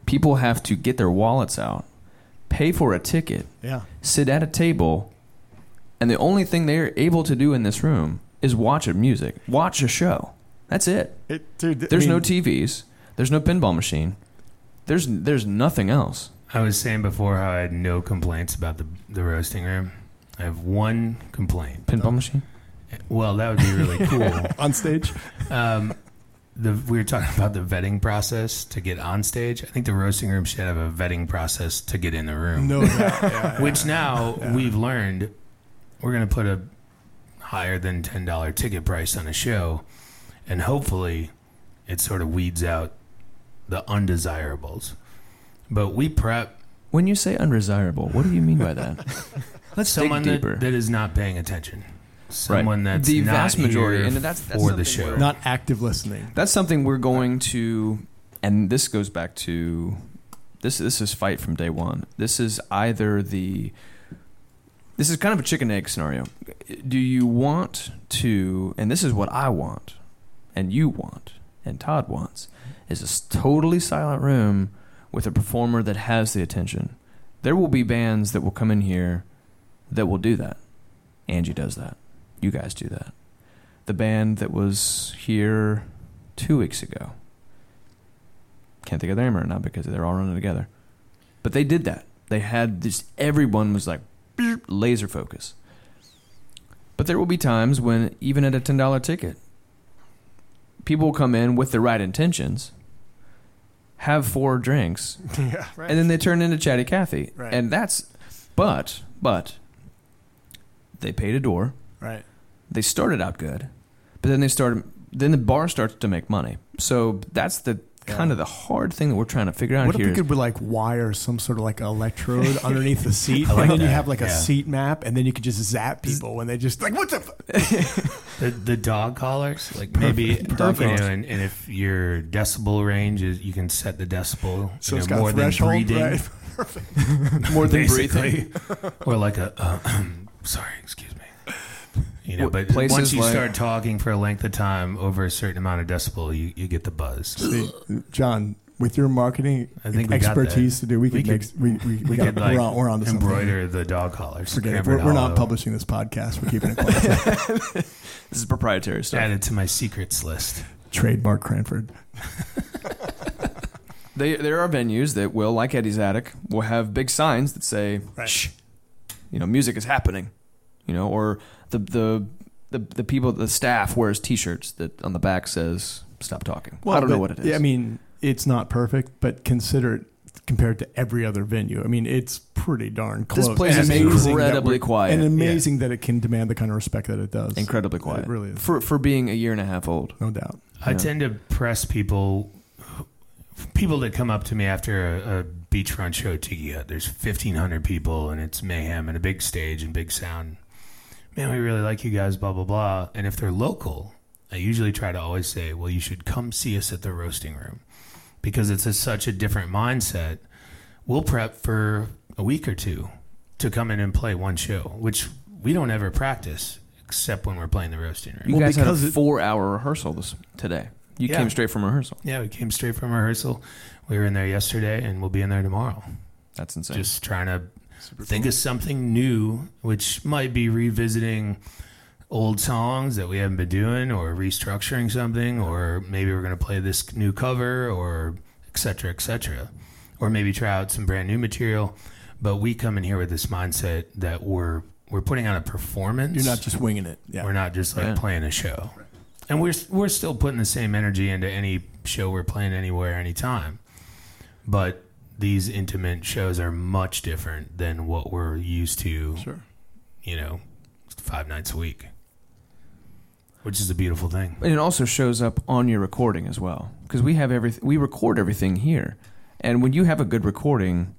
People have to get their wallets out, pay for a ticket, yeah sit at a table, and the only thing they're able to do in this room is watch a music, watch a show. That's it. it, dude, I There's no mean- TVs. There's no pinball machine. There's there's nothing else. I was saying before how I had no complaints about the the roasting room. I have one complaint. Pinball machine. Well, that would be really cool. on stage. Um, the we were talking about the vetting process to get on stage. I think the roasting room should have a vetting process to get in the room. No, doubt. Yeah, yeah. Which now Yeah. we've learned we're going to put a higher than ten dollar ticket price on a show, and hopefully, it sort of weeds out the undesirables. But we prep When you say undesirable, what do you mean by that? Let's someone dig that, deeper. that is not paying attention. Someone that's The not vast majority- here and that's- that's for the show. not active listening. That's something we're going to, and this goes back to this. This is fight from day one. This is either the. This is kind of a chicken egg scenario. Do you want to, and this is what I want, and you want, and Todd wants, is a totally silent room with a performer that has the attention. There will be bands that will come in here that will do that. Angie does that. You guys do that. The band that was here two weeks ago. Can't think of their name right now because they're all running together. But they did that. They had this. Everyone was like laser focus. But there will be times when, even at a ten dollar ticket, people will come in with the right intentions, have four drinks, yeah, right. and then they turn into Chatty Cathy. Right. And that's, but, but, they paid a door. right. They started out good, but then they started, then the bar starts to make money. So that's the kind of the hard thing that we're trying to figure out What if here. we is- could like wire some sort of like electrode underneath the seat, like and then you have like a seat map, and then you could just zap people when they just like, "What's up?" The, the dog collars, like maybe, Perfect. you know, and, and if your decibel range is, you can set the decibel So you it's know, got more a than threshold, breathing, right? more than basically, or like a, uh, sorry, excuse me. You know, but places once you like- start talking for a length of time over a certain amount of decibel, you, you get the buzz. See, John, with your marketing I think we got that. expertise to do, we We could make could- we we, we, We got, could like we're on we're on to something. embroider the dog collars. Forget it. We're, we're not Hollow. publishing this podcast. We're keeping it quiet. this is proprietary stuff. Added to my secrets list. Trademark Cranford. They, there are venues that will, like Eddie's Attic, will have big signs that say, Right. "Shh, you know, music is happening," you know, or the the the, the people, the staff wears T-shirts that on the back says "Stop talking." Well, I don't know what it is. I mean, it's not perfect, but consider it compared to every other venue. I mean, it's pretty darn close. This place And is amazing incredibly quiet. and amazing that it can demand the kind of respect that it does. incredibly quiet. It really is, for for being a year and a half old. no doubt. I Yeah. tend to press people, people that come up to me after a, a beachfront show Tiki Hut. There's 1,500 people and it's mayhem and a big stage and big sound. Man, we really like you guys, blah, blah, blah. And if they're local, I usually try to always say, well, you should come see us at the roasting room because it's a, such a different mindset. We'll prep for a week or two to come in and play one show, which we don't ever practice except when we're playing the roasting room. You Well, guys had a four-hour rehearsal this today. You Yeah. came straight from rehearsal. Yeah, we came straight from rehearsal. We were in there yesterday, and we'll be in there tomorrow. That's insane. Just trying to think of something new, which might be revisiting old songs that we haven't been doing, or restructuring something, or maybe we're going to play this new cover, or et cetera, et cetera, or maybe try out some brand new material. But we come in here with this mindset that we're we're putting on a performance. You're not just winging it. Yeah. We're not just like Yeah. playing a show. And we're we're still putting the same energy into any show we're playing anywhere, anytime. But these intimate shows are much different than what we're used to, Sure. you know, five nights a week. Which is a beautiful thing. And it also shows up on your recording as well because we have everything. We record everything here, and when you have a good recording,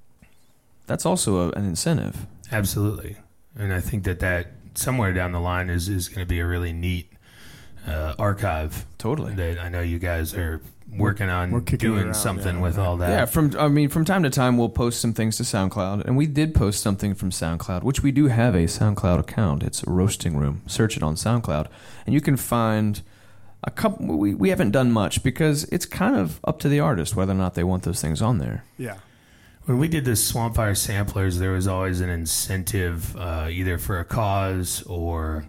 that's also a, an incentive. Absolutely. And I think that that somewhere down the line is, is going to be a really neat uh, archive Totally. that I know you guys are working on We're kicking doing around, something yeah. with all that. Yeah, from I mean, from time to time we'll post some things to SoundCloud, and we did post something from SoundCloud, which we do have a SoundCloud account. It's Roasting Room. Search it on SoundCloud, and you can find a couple. We we haven't done much because it's kind of up to the artist whether or not they want those things on there. Yeah. When we did the Swampfire samplers, there was always an incentive, uh, either for a cause or,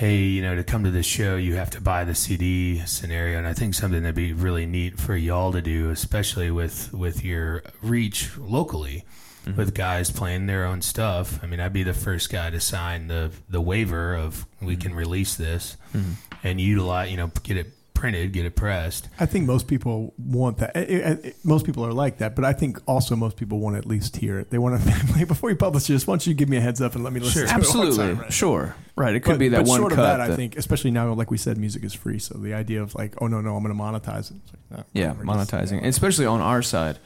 hey, you know, to come to this show, you have to buy the CD scenario. And I think something that'd be really neat for y'all to do, especially with with your reach locally, mm-hmm. with guys playing their own stuff. I mean, I'd be the first guy to sign the the waiver of we mm-hmm. can release this mm-hmm. and utilize, you know, get it printed, get it pressed. I think most people want that. Eh, eh, eh, Most people are like that, but I think also most people want to at least hear it. They want to like before you publish this. Why don't you give me a heads up and let me listen? Sure. to it Absolutely, time, right? sure, right. It could But- be that but one short cut. of that, I think, especially now, like we said, music is free. So the idea of like, oh no, no, I'm going to monetize it. It's like, no, Yeah, we're just- monetizing, yeah. especially on our side.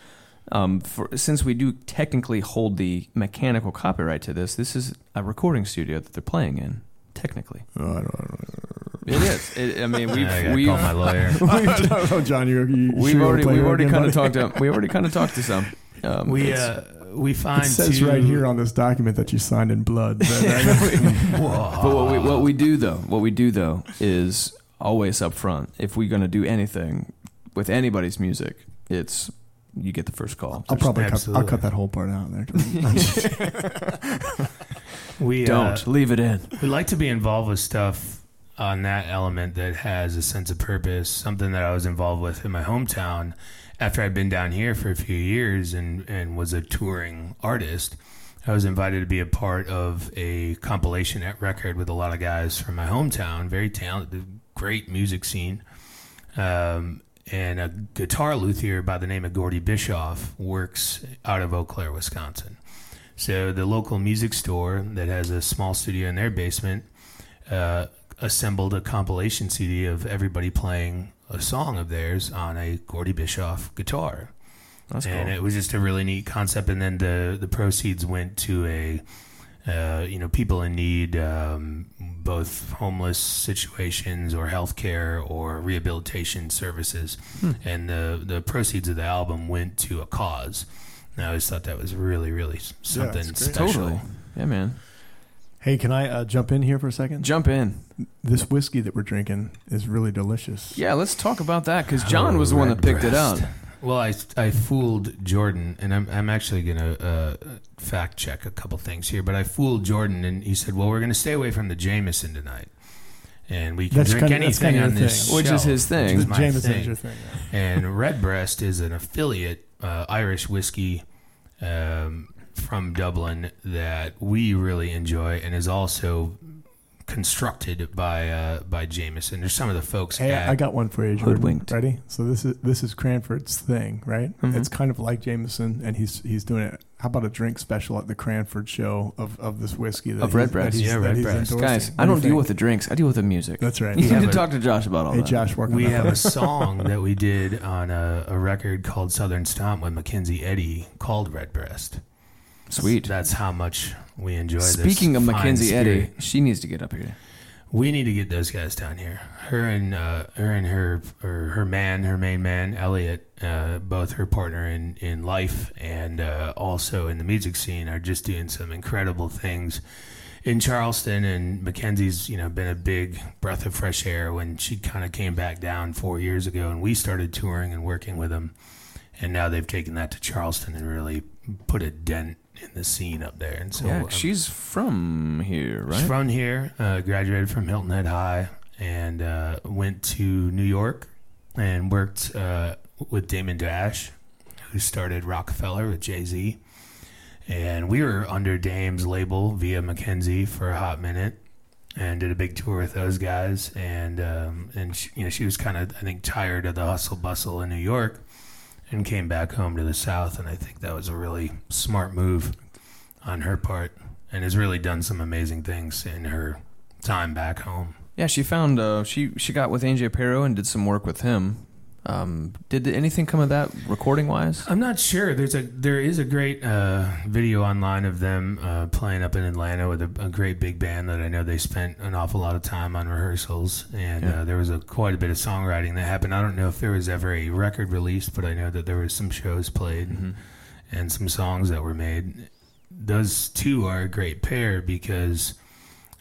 Um, for, since we do technically hold the mechanical copyright to this, this is a recording studio that they're playing in. Technically, Oh, I don't, I don't, it is. It, I mean, we've I we've, call my lawyer. I don't know, John. You're, you, we've sure already we've already kind of talked to we already kind of talked to some. Um, We uh, we find It says two- right here on this document that you signed in blood. but what we what we do though, what we do though is always up front. If we're going to do anything with anybody's music, it's you get the first call. I'll probably cut, I'll cut that whole part out there. We uh, Don't leave it in. we like to be involved with stuff on that element that has a sense of purpose. Something that I was involved with in my hometown after I'd been down here for a few years and and was a touring artist. I was invited to be a part of a compilation at record with a lot of guys from my hometown. Very talented, great music scene. Um, and a guitar luthier by the name of Gordy Bischoff works out of Eau Claire, Wisconsin. So the local music store that has a small studio in their basement uh, assembled a compilation CD of everybody playing a song of theirs on a Gordy Bischoff guitar That's and cool. it was just a really neat concept. And then the the proceeds went to a uh, you know people in need, um, both homeless situations or healthcare or rehabilitation services. Hmm. And the the proceeds of the album went to a cause. And I always thought that was really really something that's great. special. Totally. Yeah, man. Hey, can I uh, jump in here for a second? Jump in. This whiskey that we're drinking is really delicious. Yeah, let's talk about that because John Oh, was the one that picked it Redbreast. out. Well, I, I fooled Jordan, and I'm, I'm actually going to uh, fact check a couple things here. But I fooled Jordan, and he said, "Well, we're going to stay away from the Jameson tonight, and we can That's drink kinda- that's anything kinda on your this, thing. Which is his thing. Which is my Jameson thing. your thing. yeah. And Redbreast is an affiliate uh, Irish whiskey um, from Dublin that we really enjoy, and is also constructed by uh, by Jameson. There's some of the folks Hey, at I got one for you, Jordan. Hoodwinked. Ready? So this is this is Cranford's thing, right? Mhm. It's kind of like Jameson, and he's he's doing it. How about a drink special at the Cranford show of, of this whiskey that Of he's, Redbreast. that he's, Yeah, that he's Redbreast. endorsing? Guys, What I do don't you deal with the drinks. I deal with the music. That's right. You Yeah, need to talk to Josh about all Hey, that. Josh, working We have a song that we did on a, a record called Southern Stomp with Mackenzie Eddy called Redbreast. Sweet. That's how much we enjoy this. Speaking of fine Mackenzie Eddy, spirit. she needs to get up here. We need to get those guys down here. Her and uh, her and her or her man, her main man, Elliot, uh, both her partner in in life and uh, also in the music scene, are just doing some incredible things in Charleston. And Mackenzie's, you know, been a big breath of fresh air when she kind of came back down four years ago, and we started touring and working with them. And now they've taken that to Charleston and really put a dent in the scene up there. And so yeah, um, she's from here, right? She's from here, uh, graduated from Hilton Head High, and uh, went to New York and worked uh, with Damon Dash, who started Rockefeller with Jay Z. And we were under Dame's label via Mackenzie for a hot minute, and did a big tour with those guys. And um, and she, you know she was kind of I think tired of the hustle bustle in New York, and came back home to the South. And I think that was a really smart move on her part and has really done some amazing things in her time back home. Yeah, she found uh, she she got with Angie Aparo and did some work with him. Um, did anything come of that recording wise? I'm not sure. There's a there is a great uh, video online of them uh, playing up in Atlanta with a, a great big band that I know they spent an awful lot of time on rehearsals, and Yeah. uh, there was a quite a bit of songwriting that happened. I don't know if there was ever a record released, but I know that there was some shows played Mm-hmm. and some songs that were made. Those two are a great pair because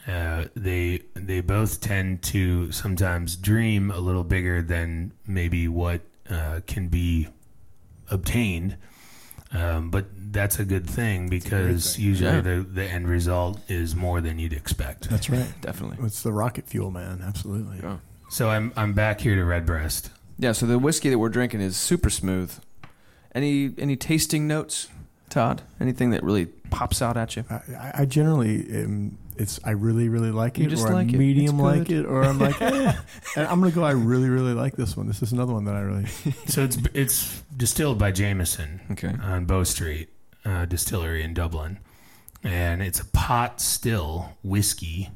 uh, they they both tend to sometimes dream a little bigger than maybe what uh, can be obtained. Um, but that's a good thing because thing. usually Yeah. the, the end result is more than you'd expect. That's right. Definitely. It's the rocket fuel, man. Absolutely. Yeah. So I'm I'm back here to Redbreast. Yeah, so the whiskey that we're drinking is super smooth. Any any tasting notes, Todd? Anything that really pops out at you? I, I- I generally am. It's I really really like it, just or like I it. medium It's like it, or I'm like, eh. and I'm gonna go. I really really like this one. This is another one that I really. So it's it's distilled by Jameson. Okay. on Bow Street uh, Distillery in Dublin, and it's a pot still whiskey.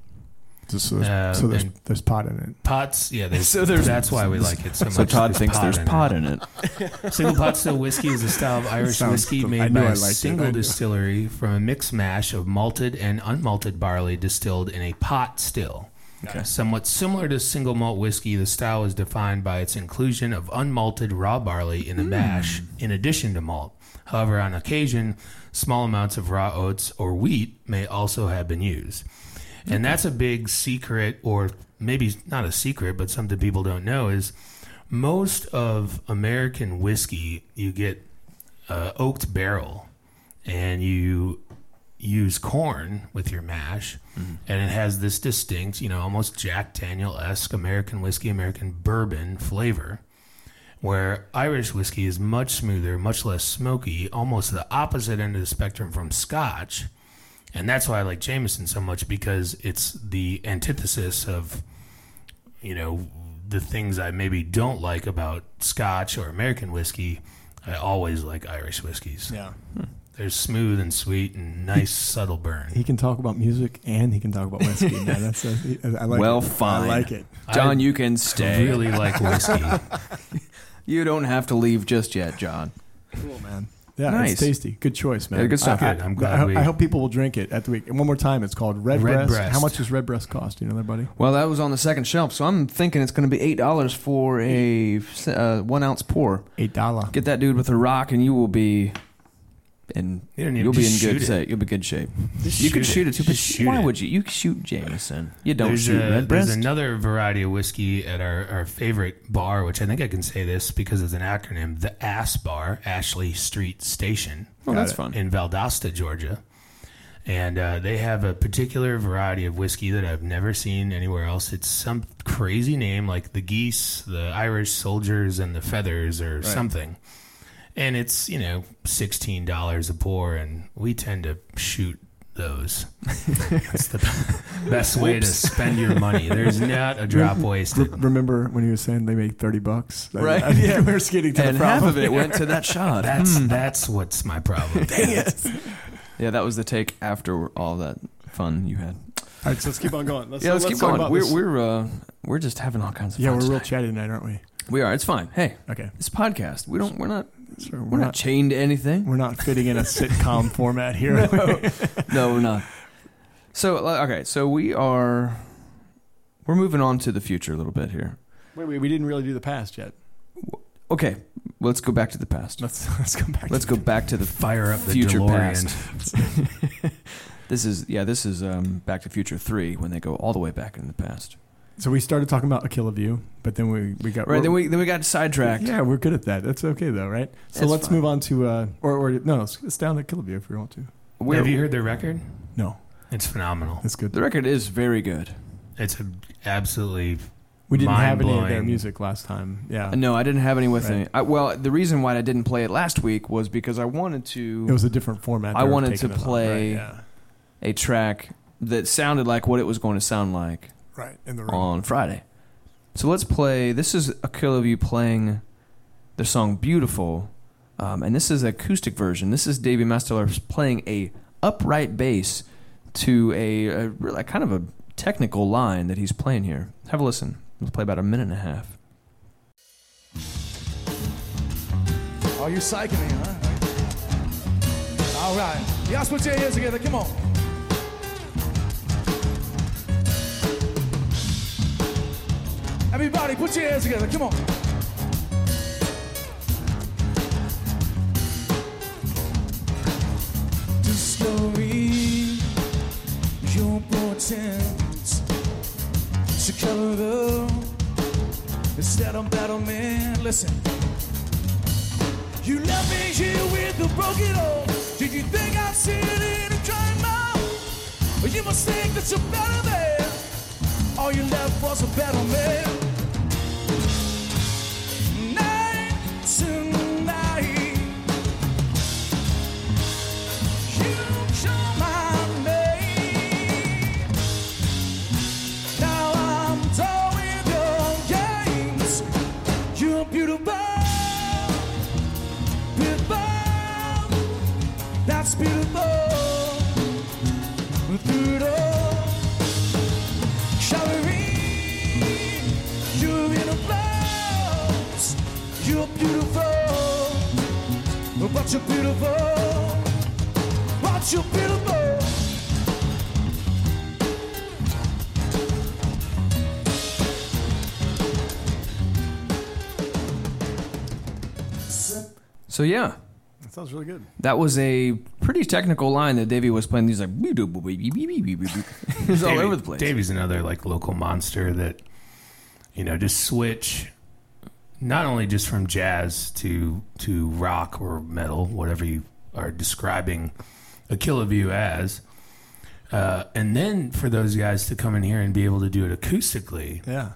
So, so there's, Uh, so there's, and- there's pot in it. Pots, yeah. There's, So there's- that's why we like it so much. So Todd thinks there's in pot it. in it. Single pot still whiskey is a style of Irish Sounds whiskey cool. I made knew by I a liked it. I single knew. distillery from a mixed mash of malted and unmalted barley distilled in a pot still. Okay. Somewhat similar to single malt whiskey, the style is defined by its inclusion of unmalted raw barley in the mash in addition to malt. However, on occasion, small amounts of raw oats or wheat may also have been used. And that's a big secret, or maybe not a secret, but something people don't know is most of American whiskey, you get uh, oaked barrel, and you use corn with your mash, Mm-hmm. and it has this distinct, you know, almost Jack Daniel esque American whiskey, American bourbon flavor. Where Irish whiskey is much smoother, much less smoky, almost the opposite end of the spectrum from Scotch. And that's why I like Jameson so much because it's the antithesis of, you know, the things I maybe don't like about Scotch or American whiskey. I always like Irish whiskeys. Yeah. They're smooth and sweet and nice, subtle burn. He can talk about music and he can talk about whiskey. yeah, that's uh, I like Well, it. fine. I like it. John, I you can stay. I really like whiskey. You don't have to leave just yet, John. Cool, man. Yeah, Nice. it's tasty. Good choice, man. Yeah, good stuff. I, Good. I'm glad I, hope- we- I hope people will drink it at the week. And one more time, it's called Red, Red Breast. Breast. How much does Red Breast cost? You know that, buddy? Well, that was on the second shelf, so I'm thinking it's going to be eight dollars for a uh, one ounce pour. Eight dollar. Get that dude with a rock, and you will be in. You don't You'll be in just good shoot it. shape. You'll be good shape. Just you can shoot shoot it. too, Just but shoot why it. would you? You shoot Jameson. You don't there's shoot a, there's another variety of whiskey at our, our favorite bar, which I think I can say this because it's an acronym, the Ass Bar, Ashley Street Station oh, that's fun. in Valdosta, Georgia. And uh, they have a particular variety of whiskey that I've never seen anywhere else. It's some crazy name like the Geese, the Irish Soldiers, and the Feathers, or something. And it's, you know, $16 a pour, and we tend to shoot those. That's the best way to spend your money. There's not a drop wasted. Remember when he was saying they make thirty bucks? Right. I think we're skating to and the problem. half of it went to that shot. That's that's what's my problem. Dang it. Yeah, that was the take after all that fun you had. All right, so let's keep on going. Let's, Yeah, let's, keep going. We're this. we're uh, we're just having all kinds of yeah, fun. we're real chatty tonight, aren't we? We are. It's fine. Hey, Okay, it's a podcast. We don't. We're not. So We're, we're not, not chained to anything. we're not fitting in a sitcom format here. no, we're not. So uh, okay, so we are. We're moving on to the future a little bit here. wait, wait, we didn't really do the past yet. Okay, let's go back to the past. Let's let's come back. Let's to go back to the Fire up the future DeLorean. past. This is yeah. This is um, Back to Future Three when they go all the way back in the past. So we started talking about A Kill of You, but then we we got Right. Then we then we got sidetracked. Yeah, we're good at that. That's okay though, right? So That's let's fine. move on to uh or or no, it's, it's down to Kill of You if we want to. We're- Have you heard their record? No, It's phenomenal. It's good. The record is very good. It's a, absolutely We didn't have any of their music last time. Yeah, No, I didn't have any with Right. me. I, well, the reason why I didn't play it last week was because I wanted to. it was a different format. I wanted to us on, play- right, yeah, a track that sounded like what it was going to sound like right in the room. on Friday. So let's play. This is a kill of you playing the song "Beautiful," um, and this is an acoustic version. This is Davey Masteller playing a upright bass to a, a, really- kind of a technical line that he's playing here. Have a listen. Let's play about a minute and a half. Oh, you psyching me, huh? All right. You guys put your hands together. Come on. Everybody, put your hands together. Come on. Discovery, your portents to the instead of battle man. Listen. You left me here with a broken heart. Did you think I'd see it in a dry mouth? Or you must think that you're better than all you left was a better man. So yeah, That sounds really good. that was a pretty technical line that Davey was playing. He's like, it's all over the place. Davey's another like local monster that you know just switch not only just from jazz to to rock or metal, whatever you are describing a Kill of You as. Uh, and then for those guys to come in here and be able to do it acoustically, Yeah.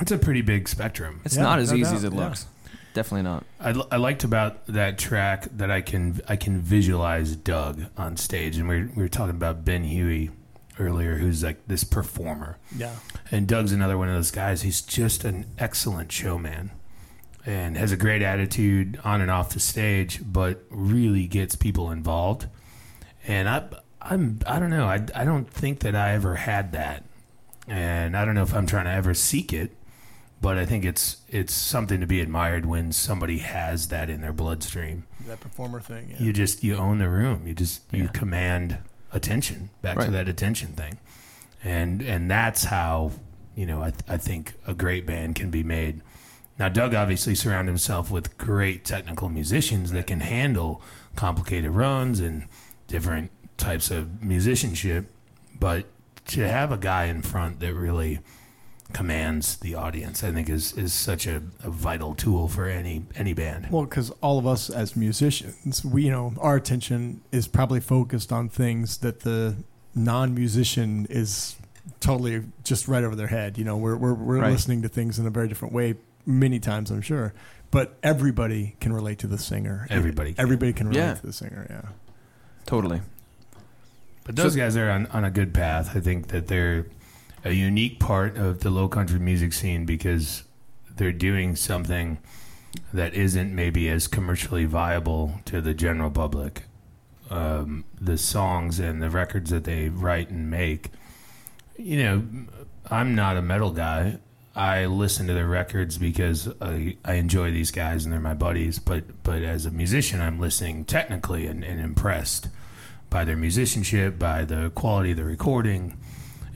it's a pretty big spectrum. It's Yeah, not as no easy doubt, as it yeah. looks. Definitely not. I, I liked about that track that I can I can visualize Doug on stage, and we were, we were talking about Ben Huey earlier, who's like this performer, Yeah. and Doug's another one of those guys. He's just an excellent showman, and has a great attitude on and off the stage, but really gets people involved. And I I'm I don't know I I don't think that I ever had that, and I don't know if I'm trying to ever seek it but I think it's it's something to be admired when somebody has that in their bloodstream. That performer thing. Yeah. You just you own the room. You just you Yeah. command attention. Back to that attention thing, and and that's how you know I th- I think a great band can be made. Now Doug obviously surrounded himself with great technical musicians that can handle complicated runs and different types of musicianship, but to have a guy in front that really commands the audience, I think is is such a, a vital tool for any any band. Well, because all of us as musicians, we you know our attention is probably focused on things that the non-musician is totally just right over their head. You know, we're we're, we're Right. listening to things in a very different way many times, I'm sure. But everybody can relate to the singer. Everybody can. Everybody can relate Yeah. to the singer. Yeah. Totally. But those guys are on, on a good path. I think that they're a unique part of the low country music scene because they're doing something that isn't maybe as commercially viable to the general public. Um, the songs and the records that they write and make. You know, I'm not a metal guy. I listen to their records because I, I enjoy these guys and they're my buddies. But but as a musician, I'm listening technically and, and impressed by their musicianship, by the quality of the recording,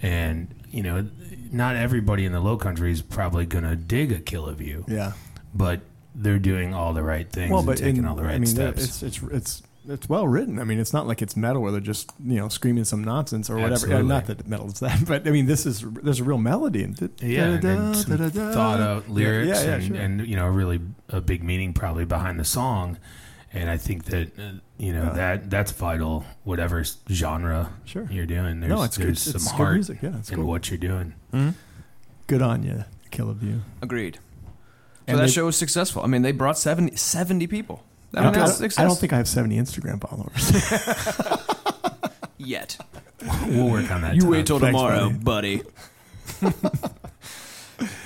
and you know, not everybody in the Low Country is probably gonna dig a Kill of You, Yeah. but they're doing all the right things Well, and but taking in- all the right I mean, steps. it's it's it's it's well written. I mean, it's not like it's metal where they're just you know screaming some nonsense or whatever. Uh, yeah, Absolutely. not that metal is that, but I mean, this is there's a real melody and yeah, and then some thought out lyrics Yeah, yeah, and, sure. and you know, really a big meaning probably behind the song. And I think that uh, you know Yeah. that that's vital. Whatever genre Sure. you're doing, there's, no, it's good. there's It's some good heart music. Yeah, it's in cool. what you're doing. Good on you, Kill of You. Agreed. So And that they- show was successful. I mean, they brought 70, 70 people. I I mean, don't, that's I, success. don't think I have 70 Instagram followers. yet. We'll work on that. You Tom. wait till Thanks, tomorrow, buddy.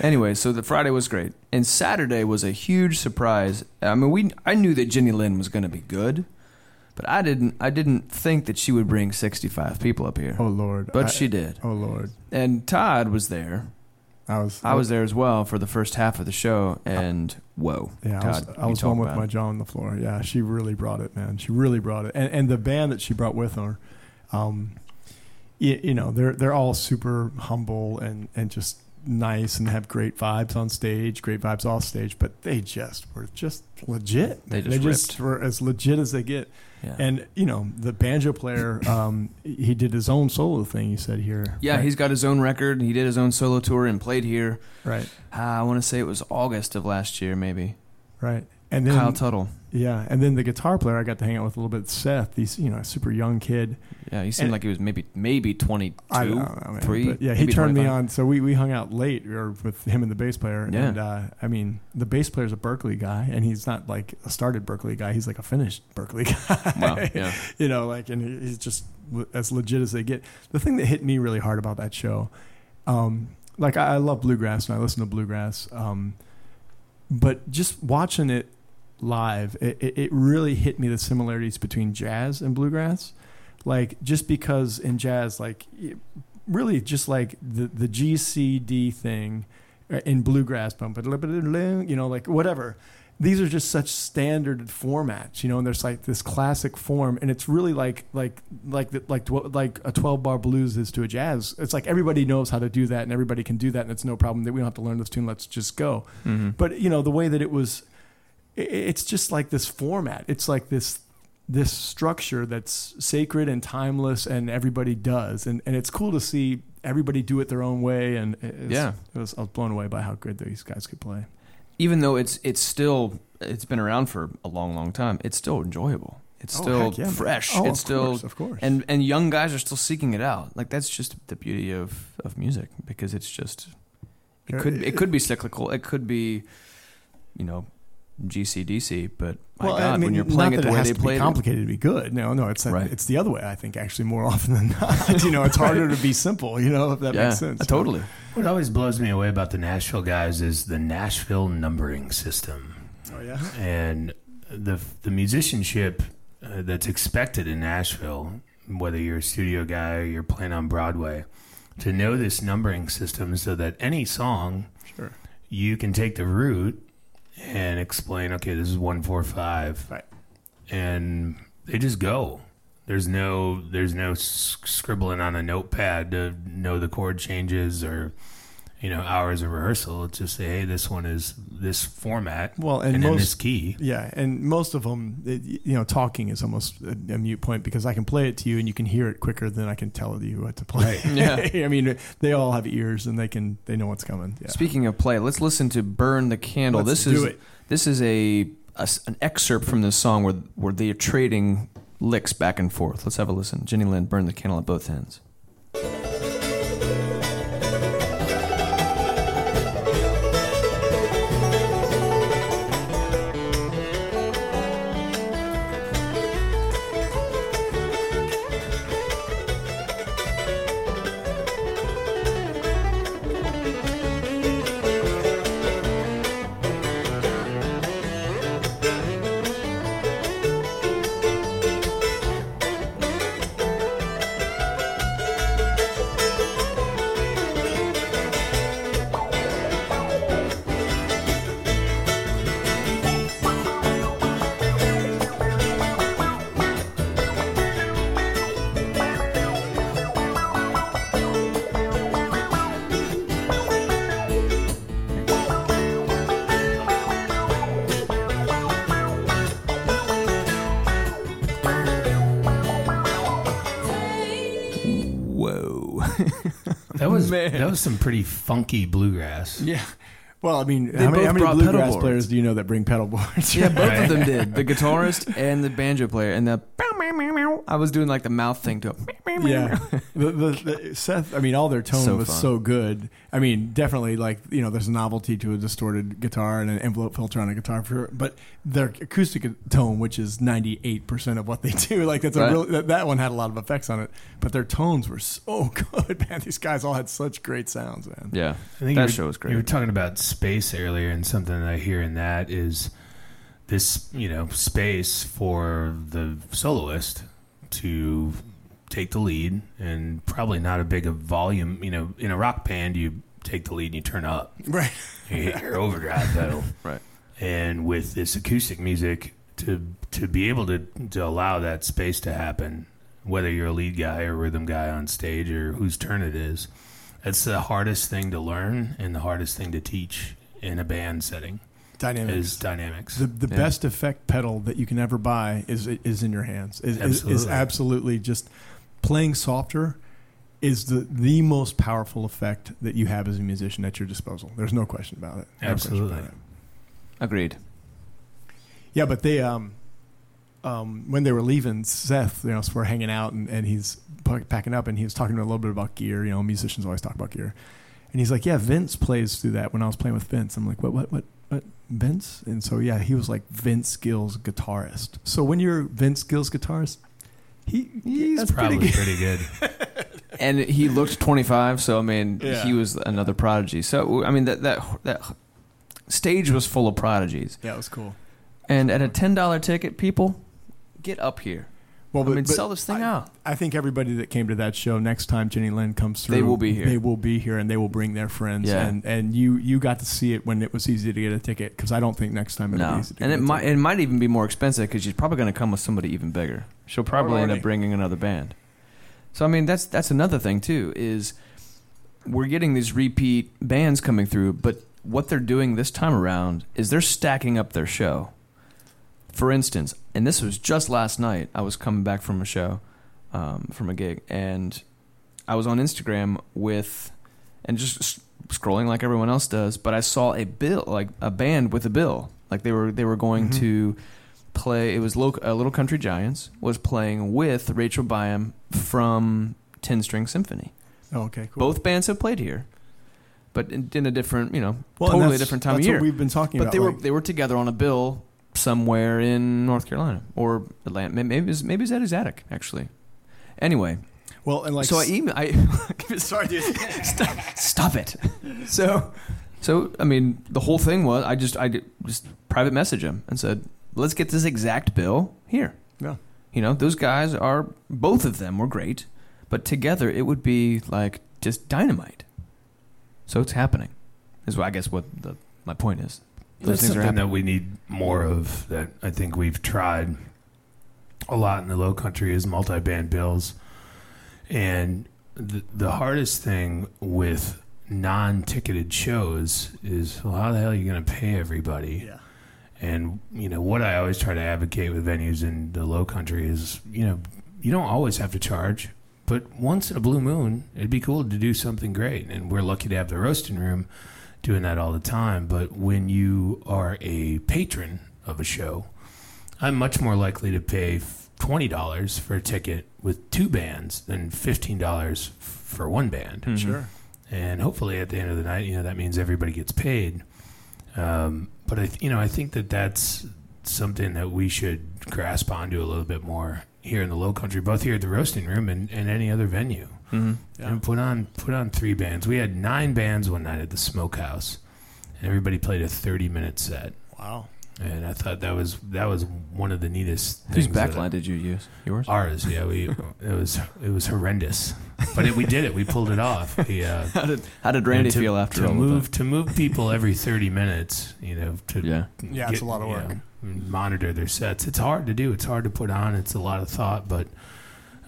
anyway, so the Friday was great, and Saturday was a huge surprise. I mean, we I knew that Jenny Lynn was going to be good, but I didn't I didn't think that she would bring sixty five people up here, oh Lord, but I- she did. Oh Lord, And Todd was there. I was. I was there as well for the first half of the show, and whoa, Yeah, I was, Todd, I was talk one with my jaw on the floor. Yeah, she really brought it, man. She really brought it, and and the band that she brought with her, um, you, you know, they're they're all super humble and and just nice and have great vibes on stage, great vibes off stage. But they just were just legit. They man. just were as legit as they get. Yeah. And you know, the banjo player, um, he did his own solo thing. He said here. yeah, right? he's got his own record. He did his own solo tour and played here. right, Uh, I want to say it was August of last year, maybe. right. And then Kyle Tuttle. Yeah, and then the guitar player I got to hang out with a little bit, Seth. He's you know a super young kid. Yeah, he seemed And- like he was maybe maybe twenty I don't know, three, yeah, he turned me on. So we, we hung out late or with him and the bass player. Yeah. And uh, I mean, the bass player's a Berklee guy, and he's not like a started Berklee guy. He's like a finished Berklee guy. Wow, yeah. you know, like, and he's just as legit as they get. The thing that hit me really hard about that show, um, like I, I love bluegrass and I listen to bluegrass, um, but just watching it live, it, it, it really hit me the similarities between jazz and bluegrass. Like just because in jazz, like really just like the the G C D thing uh, in bluegrass, you know, like whatever. These are just such standard formats, you know, and there's like this classic form, and it's really like like like the, like like a 12 bar blues is to a jazz. It's like everybody knows how to do that, and everybody can do that, and it's no problem that we don't have to learn this tune. Let's just go. Mhm. But you know, the way that it was, it's just like this format. It's like this this structure that's sacred and timeless, and everybody does, and and it's cool to see everybody do it their own way. And Yeah. it was, I was blown away by how good these guys could play. Even though it's it's still it's been around for a long, long time, it's still enjoyable. It's Oh, still yeah, fresh. Oh, it's still course, of course. and and young guys are still seeking it out. Like that's just the beauty of of music because it's just it could it could be cyclical. It could be you know GCDC, but my well, God, I mean, when you're playing it the it way they play be played it, complicated to be good. No, no, it's Right. it's the other way. I think actually more often than not. you know, it's harder to be simple. You know, if that yeah, makes sense. uh, totally. What always blows me away about the Nashville guys is the Nashville numbering system. Oh yeah. and the the musicianship uh, that's expected in Nashville, whether you're a studio guy or you're playing on Broadway, to know this numbering system so that any song Sure. you can take the root and explain, okay, this is one four five, Right. and they just go. There's no there's no scribbling on a notepad to know the chord changes or you know hours of rehearsal. It's just say, hey, this one is this format Well, and and, in most- this key. Yeah, and most of them, it, you know, talking is almost a, a mute point because I can play it to you and you can hear it quicker than I can tell you what to play. Yeah. I mean, they all have ears and they can they know what's coming. Yeah. Speaking of play, let's listen to "Burn the Candle." Let's this do is it. this is a, a s- an excerpt from this song where where they are trading licks back and forth. Let's have a listen. Jenny Lynn, "Burn the Candle" at both ends. That was that was some pretty funky bluegrass. Yeah. Well, I mean, They how many, both how many brought bluegrass boards. players do you know that bring pedal boards? yeah, both Right. of them did. The guitarist and the banjo player, and the I was doing like the mouth thing to it. yeah. The, the, the, Seth, I mean, all their tone So was fun. so good. I mean, definitely like, you know, there's a novelty to a distorted guitar and an envelope filter on a guitar, for sure. But their acoustic tone, which is 98% of what they do, like that's a real, that, that one had a lot of effects on it. But their tones were so good, man. These guys all had such great sounds, man. Yeah, I think that were, show was great. You were talking about space earlier, and something that I hear in that is this, you know, space for the soloist to take the lead, and probably not a big a volume. You know, in a rock band, you take the lead and you turn up, Right. you hit your overdrive pedal, Right. And with this acoustic music, to to be able to to allow that space to happen, whether you're a lead guy or rhythm guy on stage or whose turn it is, that's the hardest thing to learn and the hardest thing to teach in a band setting Dynamics. is dynamics. The the Yeah. best effect pedal that you can ever buy is is in your hands. Is is, is Absolutely. absolutely just playing softer is the the most powerful effect that you have as a musician at your disposal. There's no question about it. No Absolutely. about it. Agreed. Yeah, but they um um when they were leaving, Seth, you know, we're hanging out and, and he's packing up and he was talking a little bit about gear. You know, musicians always talk about gear. And he's like, "Yeah, Vince plays through that." When I was playing with Vince, I'm like, "What? What? What? What? Vince?" And so yeah, he was like Vince Gill's guitarist. So when you're Vince Gill's guitarist, he he's That's pretty probably good. pretty good. And he looked 25, so I mean, Yeah. he was another prodigy. So I mean, that that that stage was full of prodigies. Yeah, it was cool. And at a ten dollar ticket, people get up here. Well, I mean, sell this thing I, out. I think everybody that came to that show next time Jenny Lynn comes through, They will be here. They will be here, and they will bring their friends. Yeah. And and you you got to see it when it was easy to get a ticket because I don't think next time it'll be No, easy to and get it a might ticket. it might even be more expensive because she's probably going to come with somebody even bigger. She'll oh, probably end up bringing another band. So I mean, that's that's another thing too is we're getting these repeat bands coming through, but what they're doing this time around is they're stacking up their show. For instance, and this was just last night. I was coming back from a show, um, from a gig, and I was on Instagram with, and just scrolling like everyone else does. But I saw a bill, like a band with a bill, like they were they were going Mhm. to play. It was local, uh, Little Country Giants was playing with Rachel Baiman from Ten String Symphony. Oh, okay, cool. Both bands have played here, but in, in a different, you know, Well, totally different time of year. What we've been talking but about. But they were they were together on a bill somewhere in North Carolina or Atlanta. Maybe it was, maybe it was at Eddie's Attic actually. Anyway, well, and like so I email. I sorry, dude. stop, stop it. So, so I mean, the whole thing was I just I just private message him and said, let's get this exact bill here. Yeah. You know, those guys are both of them were great, but together it would be like just dynamite. So it's happening. Is what I guess what the my point is. Those That's things are something happening. that we need more of. That I think we've tried a lot in the Low Country is multi-band bills, and the the hardest thing with non-ticketed shows is well, how the hell are you going to pay everybody? yeah, And you know what I always try to advocate with venues in the Low Country is you know you don't always have to charge, but once in a blue moon, it'd be cool to do something great. And we're lucky to have the roasting room doing that all the time. But when you are a patron of a show, I'm much more likely to pay twenty dollars for a ticket with two bands than fifteen dollars for one band Mhm. sure. and hopefully at the end of the night, you know, that means everybody gets paid. Um, but I, th- you know, I think that that's something that we should grasp onto a little bit more here in the Low Country, both here at the Roasting Room and, and any other venue. Mhm. Yeah. And put on put on three bands. We had nine bands one night at the Smokehouse, and everybody played a thirty minute set. Wow. And I thought that was that was one of the neatest. Whose things that I- backline did you use? Yours? Ours, yeah. We it was it was horrendous, but it, we did it. We pulled it off. We, uh, How did how did Randy to, feel after to all move to move people every 30 minutes you know to of that? Yeah. Yeah, it's a lot of you work. know, monitor their sets it's hard to do it's hard to put on it's a lot of thought but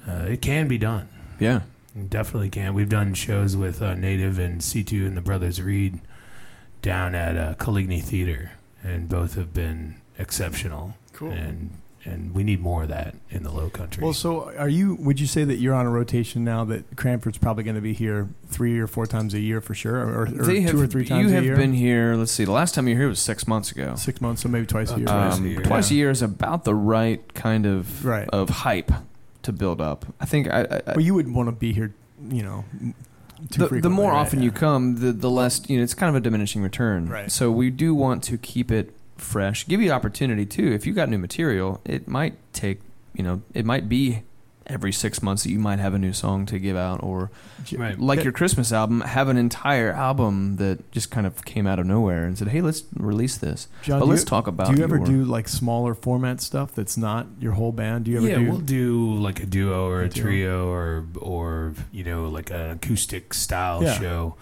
uh, it can be done Yeah. It definitely can we've done shows with uh, native and c2 and the brothers reed down at uh, Coligny theater and both have been exceptional Cool. and and we need more of that in the low country Well, so are you? Would you say that you're on a rotation now? That Cranford's probably going to be here three or four times a year for sure, or, or They have, two or three times You have year. been here. Let's see. The last time you were here was six months ago. six months, so maybe twice a year. Uh, Twice a Um, year, twice a year is about the right kind of Right. of hype to build up. I think I, I, but you would want to be here, you know. The, the more right? often you come, the the less you know. It's kind of a diminishing return. Right. So we do want to keep it fresh. Give you opportunity too. If you got new material, it might take you know. It might be every six months that you might have a new song to give out, or right like That- your Christmas album, have an entire album that just kind of came out of nowhere and said, "Hey, let's release this." John, but let's you, talk about. Do you ever your- do like smaller format stuff that's not your whole band? Do you ever yeah, do? we'll do like a duo or A a duo. trio or or you know like an acoustic style Yeah. show.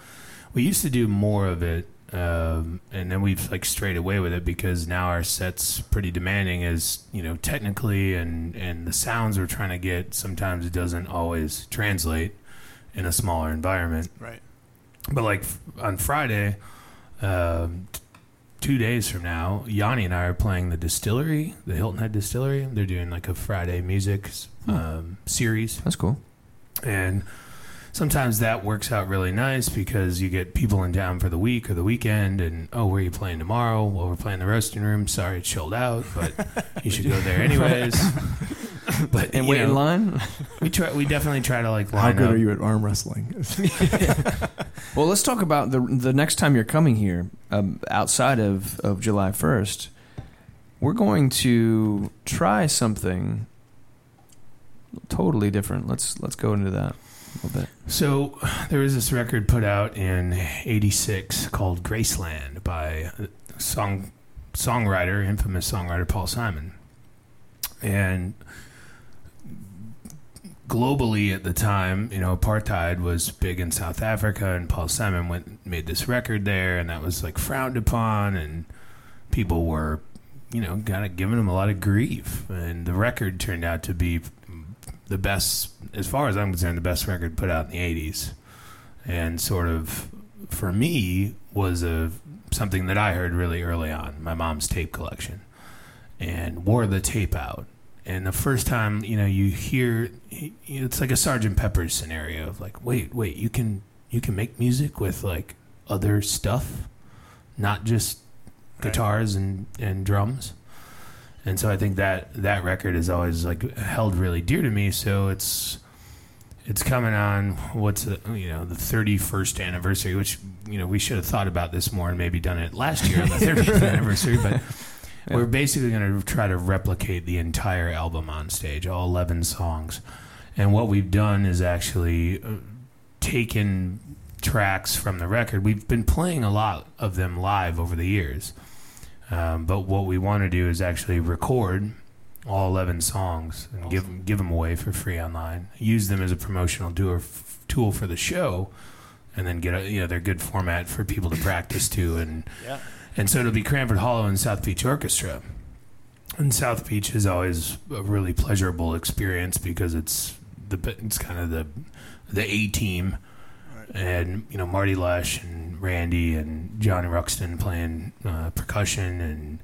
We used to do more of it, um, and then we've like strayed away with it because now our set's pretty demanding. As you know, technically and and the sounds we're trying to get sometimes it doesn't always translate in a smaller environment. right. But like f- on Friday, um, t- two days from now, Yanni and I are playing the distillery, the Hilton Head Distillery. They're doing like a Friday music um, series, That's cool. and sometimes that works out really nice because you get people in town for the week or the weekend, and oh, where are you playing tomorrow? Well, we're playing the roasting room. Sorry, it's sold out, but you should go there anyways. but And you wait in know, line. we try. We definitely try to like line How good up. are you at arm wrestling? Well, let's talk about the the next time you're coming here, um, outside of, of July 1st. We're going to try something totally different. Let's let's go into that So there was this record put out in '86 called "Graceland" by song songwriter, infamous songwriter Paul Simon, and globally at the time, you know, apartheid was big in South Africa, and Paul Simon went made this record there, and that was like frowned upon, and people were, you know, kind of giving him a lot of grief, and the record turned out to be the best, as far as I'm concerned, the best record put out in the '80s, and sort of for me was a something that I heard really early on. My mom's tape collection, and wore the tape out. And the first time, you know, you hear it's like a Sergeant Pepper's scenario of like, wait, wait, you can you can make music with like other stuff, not just Right. guitars and and drums. And so I think that that record is always like held really dear to me. So it's it's coming on what's the, you know the 31st anniversary, which you know we should have thought about this more and maybe done it last year on the 30th anniversary, but. We're basically going to try to replicate the entire album on stage, all 11 songs. And what we've done is actually uh, taken tracks from the record. We've been playing a lot of them live over the years. Um, but what we want to do is actually record all 11 songs and give, give them away for free online. Use them as a promotional tool, tool for the show. And then get a, you know they're good format for people to practice to and Yeah. and so it'll be Cranford Hollow and South Beach Orchestra. And South Beach is always a really pleasurable experience because it's the it's kind of the the A team, and you know Marty Lush and Randy and Johnny Ruxton playing uh, percussion and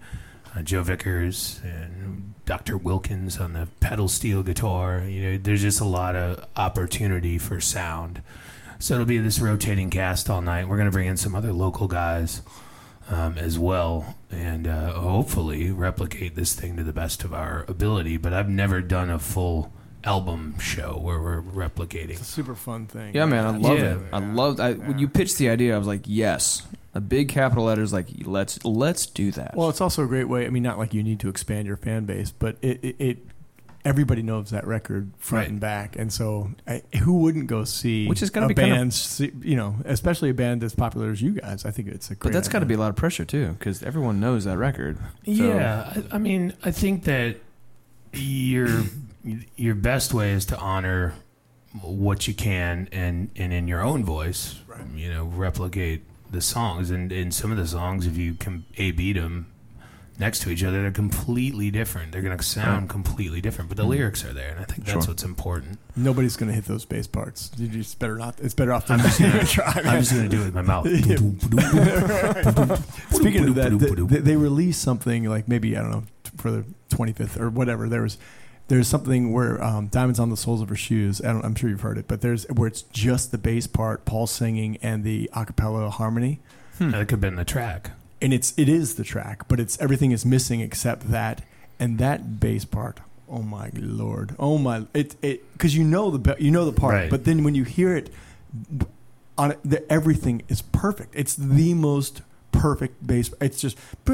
uh, Joe Vickers and Dr. Wilkins on the pedal steel guitar. You know, there's just a lot of opportunity for sound. So it'll be this rotating cast all night. We're going to bring in some other local guys um, as well, and uh, hopefully replicate this thing to the best of our ability. But I've never done a full album show where we're replicating. It's a super fun thing. Yeah, man, I love Yeah. it. I love. I, When you pitched the idea, I was like, yes. A big capital letters, like let's let's do that. Well, it's also a great way. I mean, not like you need to expand your fan base, but it, it, it everybody knows that record front Right. and back, and so I, who wouldn't go see Which is gonna a be kind of- band, see- you know, especially a band as popular as you guys. I think it's a great. but that's got to be a lot of pressure too, because everyone knows that record. So- Yeah, I, I mean, I think that your your best way is to honor what you can and and in your own voice, you know, replicate the songs. And in some of the songs, if you can a beat them next to each other, they're completely different. They're going to sound completely different, but the mm-hmm. lyrics are there, and I think that's Sure. what's important. Nobody's going to hit those bass parts. You just better not. It's better off to I'm just gonna- try. I'm just going to do it with my mouth. Speaking of that, th- th- they released something like maybe I don't know for the 25th or whatever. There was there's something where um, "Diamonds on the Soles of Her Shoes." I don't, I'm sure you've heard it, but there's where it's just the bass part, Paul singing, and the a cappella harmony, that could have been the track. and it's it is the track, but it's everything is missing except that and that bass part. Oh my lord! Oh my! It it because you know the you know the part, Right. but then when you hear it on it, the, everything is perfect. It's the most perfect bass. It's just you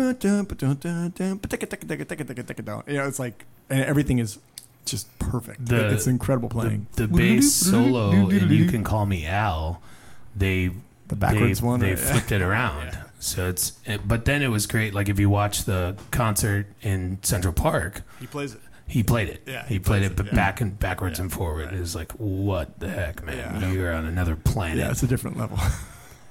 know, it's like and everything is just perfect. The- it's incredible playing. The, the bass solo and "You Can Call Me Al," they The backwards they, one, they yeah. flipped it around. So it's it, but then it was great. Like if you watch the concert in Central Park, he plays it. he played it. Yeah, he, he played it, it, but yeah. back and backwards and forward. It was like what the heck, man? Yeah. You're on another planet. Yeah, it's a different level.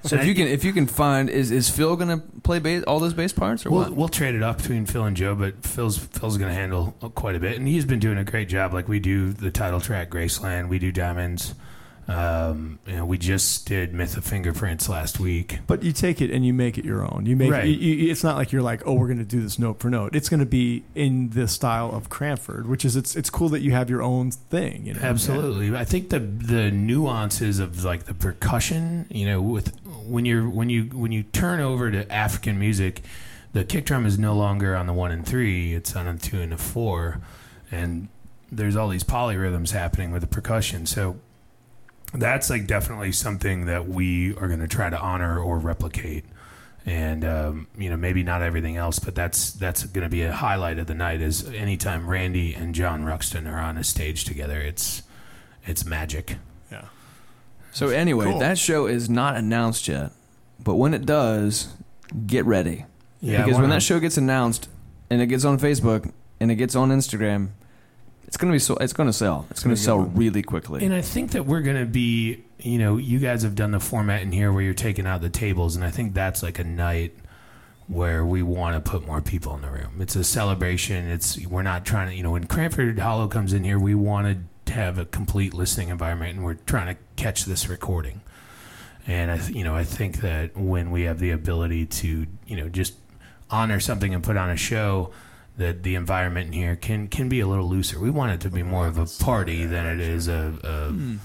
So if you can if you can find is is Phil gonna play bass, all those bass parts or We'll, what? we'll trade it off between Phil and Joe, but Phil's Phil's going to handle quite a bit, and he's been doing a great job. Like we do the title track Graceland, we do Diamonds. Um, you know, we just did Myth of Fingerprints last week. But you take it and you make it your own. You make Right. you, you, it's not like you're like, oh, we're going to do this note for note. It's going to be in the style of Cranford, which is it's it's cool that you have your own thing. You know, Absolutely. I think the the nuances of like the percussion, you know, with when you're when you when you turn over to African music, the kick drum is no longer on the one and three; it's on a two and a four, and there's all these polyrhythms happening with the percussion. So that's like definitely something that we are going to try to honor or replicate. And um, you know, maybe not everything else, but that's that's going to be a highlight of the night. Is anytime Randy and John Ruxton are on a stage together, it's it's magic. Yeah. So anyway, Cool. that show is not announced yet, but when it does, get ready. Yeah, because when that show gets announced and it gets on Facebook and it gets on Instagram, it's gonna be so it's gonna sell. It's gonna gonna sell good really quickly. And I think that we're going to be, you know, you guys have done the format in here where you're taking out the tables, and I think that's like a night where we want to put more people in the room. It's a celebration. It's we're not trying to, you know, when Cranford Hollow comes in here, we want to have a complete listening environment, and we're trying to catch this recording. And I, th- you know, I think that when we have the ability to, you know, just honor something and put on a show, that the environment in here can can be a little looser. We want it to be more of a party than it is a, a hmm.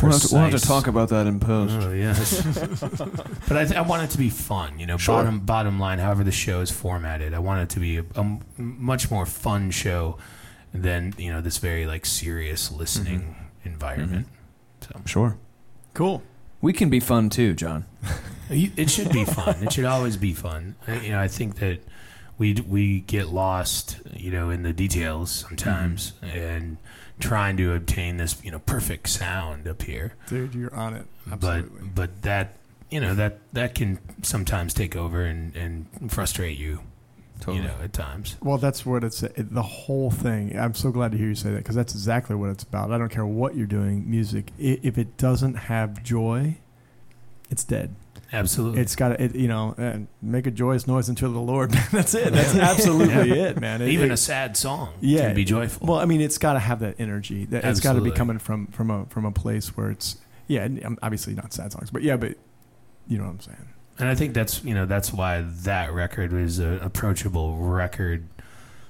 We'll have, to, we'll have to talk about that in post. Oh yes, but I, th- I want it to be fun. You know, Sure. bottom bottom line, however the show is formatted, I want it to be a much more fun show than you know this very like serious listening Mm-hmm. environment. So Sure. Cool. We can be fun too, John. You- it should be fun. it should always be fun. I- You know, I think that we we get lost, you know, in the details sometimes, and trying to obtain this you know perfect sound up here. Dude, you're on it. Absolutely. but but that you know that that can sometimes take over and and frustrate you Totally. you know at times Well, that's what it's it, the whole thing. I'm so glad to hear you say that because that's exactly what it's about. I don't care what you're doing, music. i if it doesn't have joy, it's dead. absolutely It's got to, it, you know, and make a joyous noise unto the Lord. that's it. That's absolutely it, man. It- even it- a sad song Yeah. can be joyful Well, I mean, it's got to have that energy. That it's got to be coming from from a from a place where it's yeah, um, obviously not sad songs, but yeah, but you know what I'm saying. And i think that's you know that's why that record is an approachable record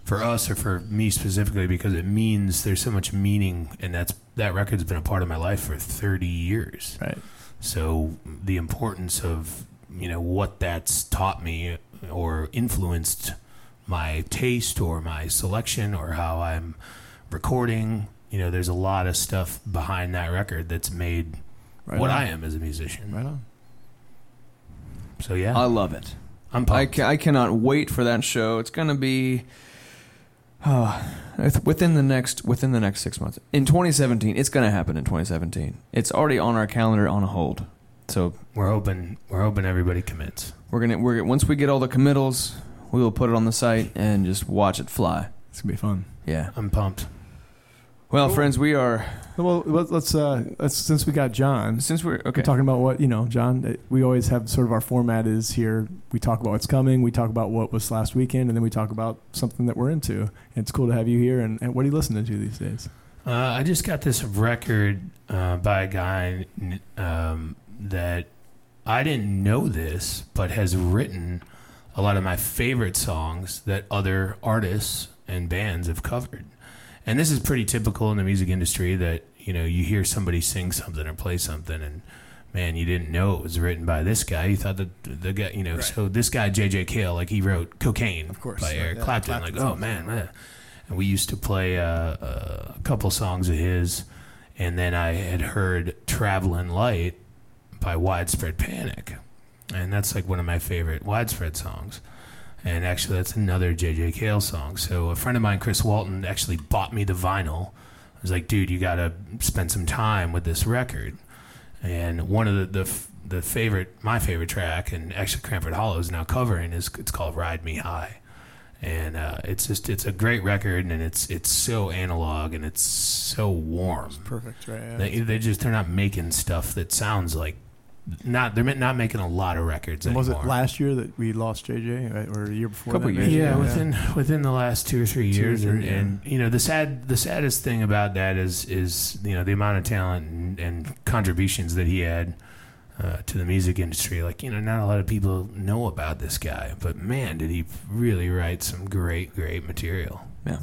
for us or for me specifically because it means there's so much meaning and that's that record's been a part of my life for 30 years Right. So the importance of you know what that's taught me or influenced my taste or my selection or how I'm recording. You know, there's a lot of stuff behind that record that's made Right what on. I am as a musician. Right on. So yeah, I love it. I'm I, pumped. ca- I cannot wait for that show. It's going to be uh, within the next within the next six months. In 2017, it's going to happen in 2017. It's already on our calendar on a hold. So we're hoping we're hoping everybody commits. we're gonna we're once we get all the committals, we will put it on the site and just watch it fly. It's gonna be fun. Yeah. I'm pumped. Well, friends, we are Well, let- let's uh, let's since we got John. since we're We're talking about what you know, John. uh, We always have sort of our format is here. We talk about what's coming. We talk about what was last weekend, and then we talk about something that we're into. And it's cool to have you here. And, and what are you listening to these days? Uh, I just got this record uh, by a guy n- um, that I didn't know this, but has written a lot of my favorite songs that other artists and bands have covered. And this is pretty typical in the music industry that you know you hear somebody sing something or play something, and man, you didn't know it was written by this guy. You thought that the guy, you know, so this guy J.J. Cale, like he wrote "Cocaine" Of course, by Eric yeah, Clapton. Clapton's Like, oh man, man. And we used to play uh, uh, a couple songs of his, and then I had heard "Traveling Light" by Widespread Panic, and that's like one of my favorite Widespread songs. And actually, that's another J.J. Cale song. So a friend of mine, Chris Walton, actually bought me the vinyl. I was like, dude, you got to spend some time with this record. And one of the, the the favorite, my favorite track, and actually Cranford Hollow is now covering is it's called "Ride Me High," and uh, it's just it's a great record, and it's it's so analog and it's so warm. Perfect, right? They, they just they're not making stuff that sounds like not they're not making a lot of records and was it last year that we lost JJ, right? or a year before? Couple that, years maybe? yeah, within within the last two or three Two or years, three, and, yeah. and you know the sad the saddest thing about that is is you know the amount of talent and, and contributions that he had uh, to the music industry. Like you know, not a lot of people know about this guy, but man, did he really write some great great material. Yeah.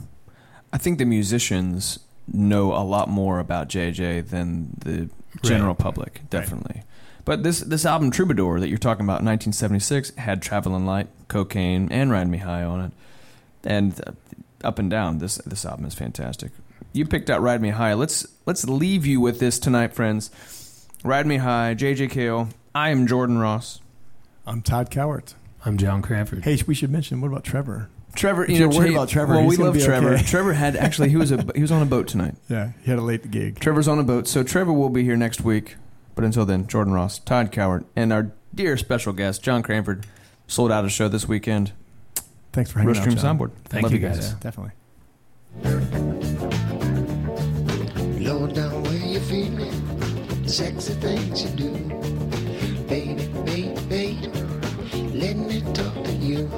I think the musicians know a lot more about JJ than the general public, definitely. But this this album Troubadour that you're talking about, 1976, had Traveling Light, Cocaine, and Ride Me High on it, and uh, up and down. This this album is fantastic. You picked out Ride Me High. Let's let's leave you with this tonight, friends. Ride Me High, JJ Cale. I am Jordan Ross. I'm Todd Cowart. I'm John Cranford. Hey, we should mention. What about Trevor? Trevor, If you you're know, worried about Trevor, Well, he's we love be Trevor. okay. Trevor had actually he was a he was on a boat tonight. Yeah, he had a late gig. Trevor's on a boat, so Trevor will be here next week. But until then, Jordan Ross, Todd Cowart, and our dear special guest, John Cranford, sold out a show this weekend. Thanks for hanging Roast out, Room John. Soundboard. Thank Love you, guys. guys. Definitely. Low down where you feeling, sexy things you do. Baby, baby, baby, let me talk to you.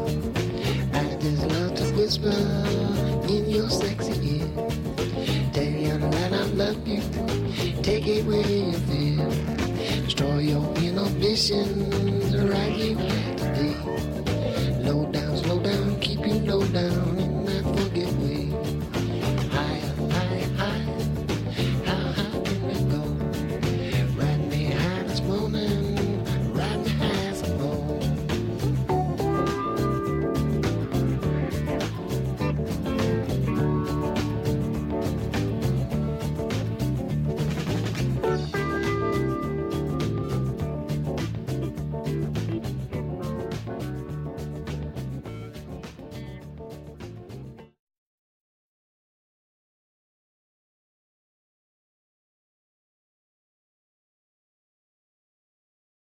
I just love to whisper in your sexy ear. Tell you that I love you, take it where you feel. Destroy your inhibitions, right you to be. Low down, slow down, keep you low down.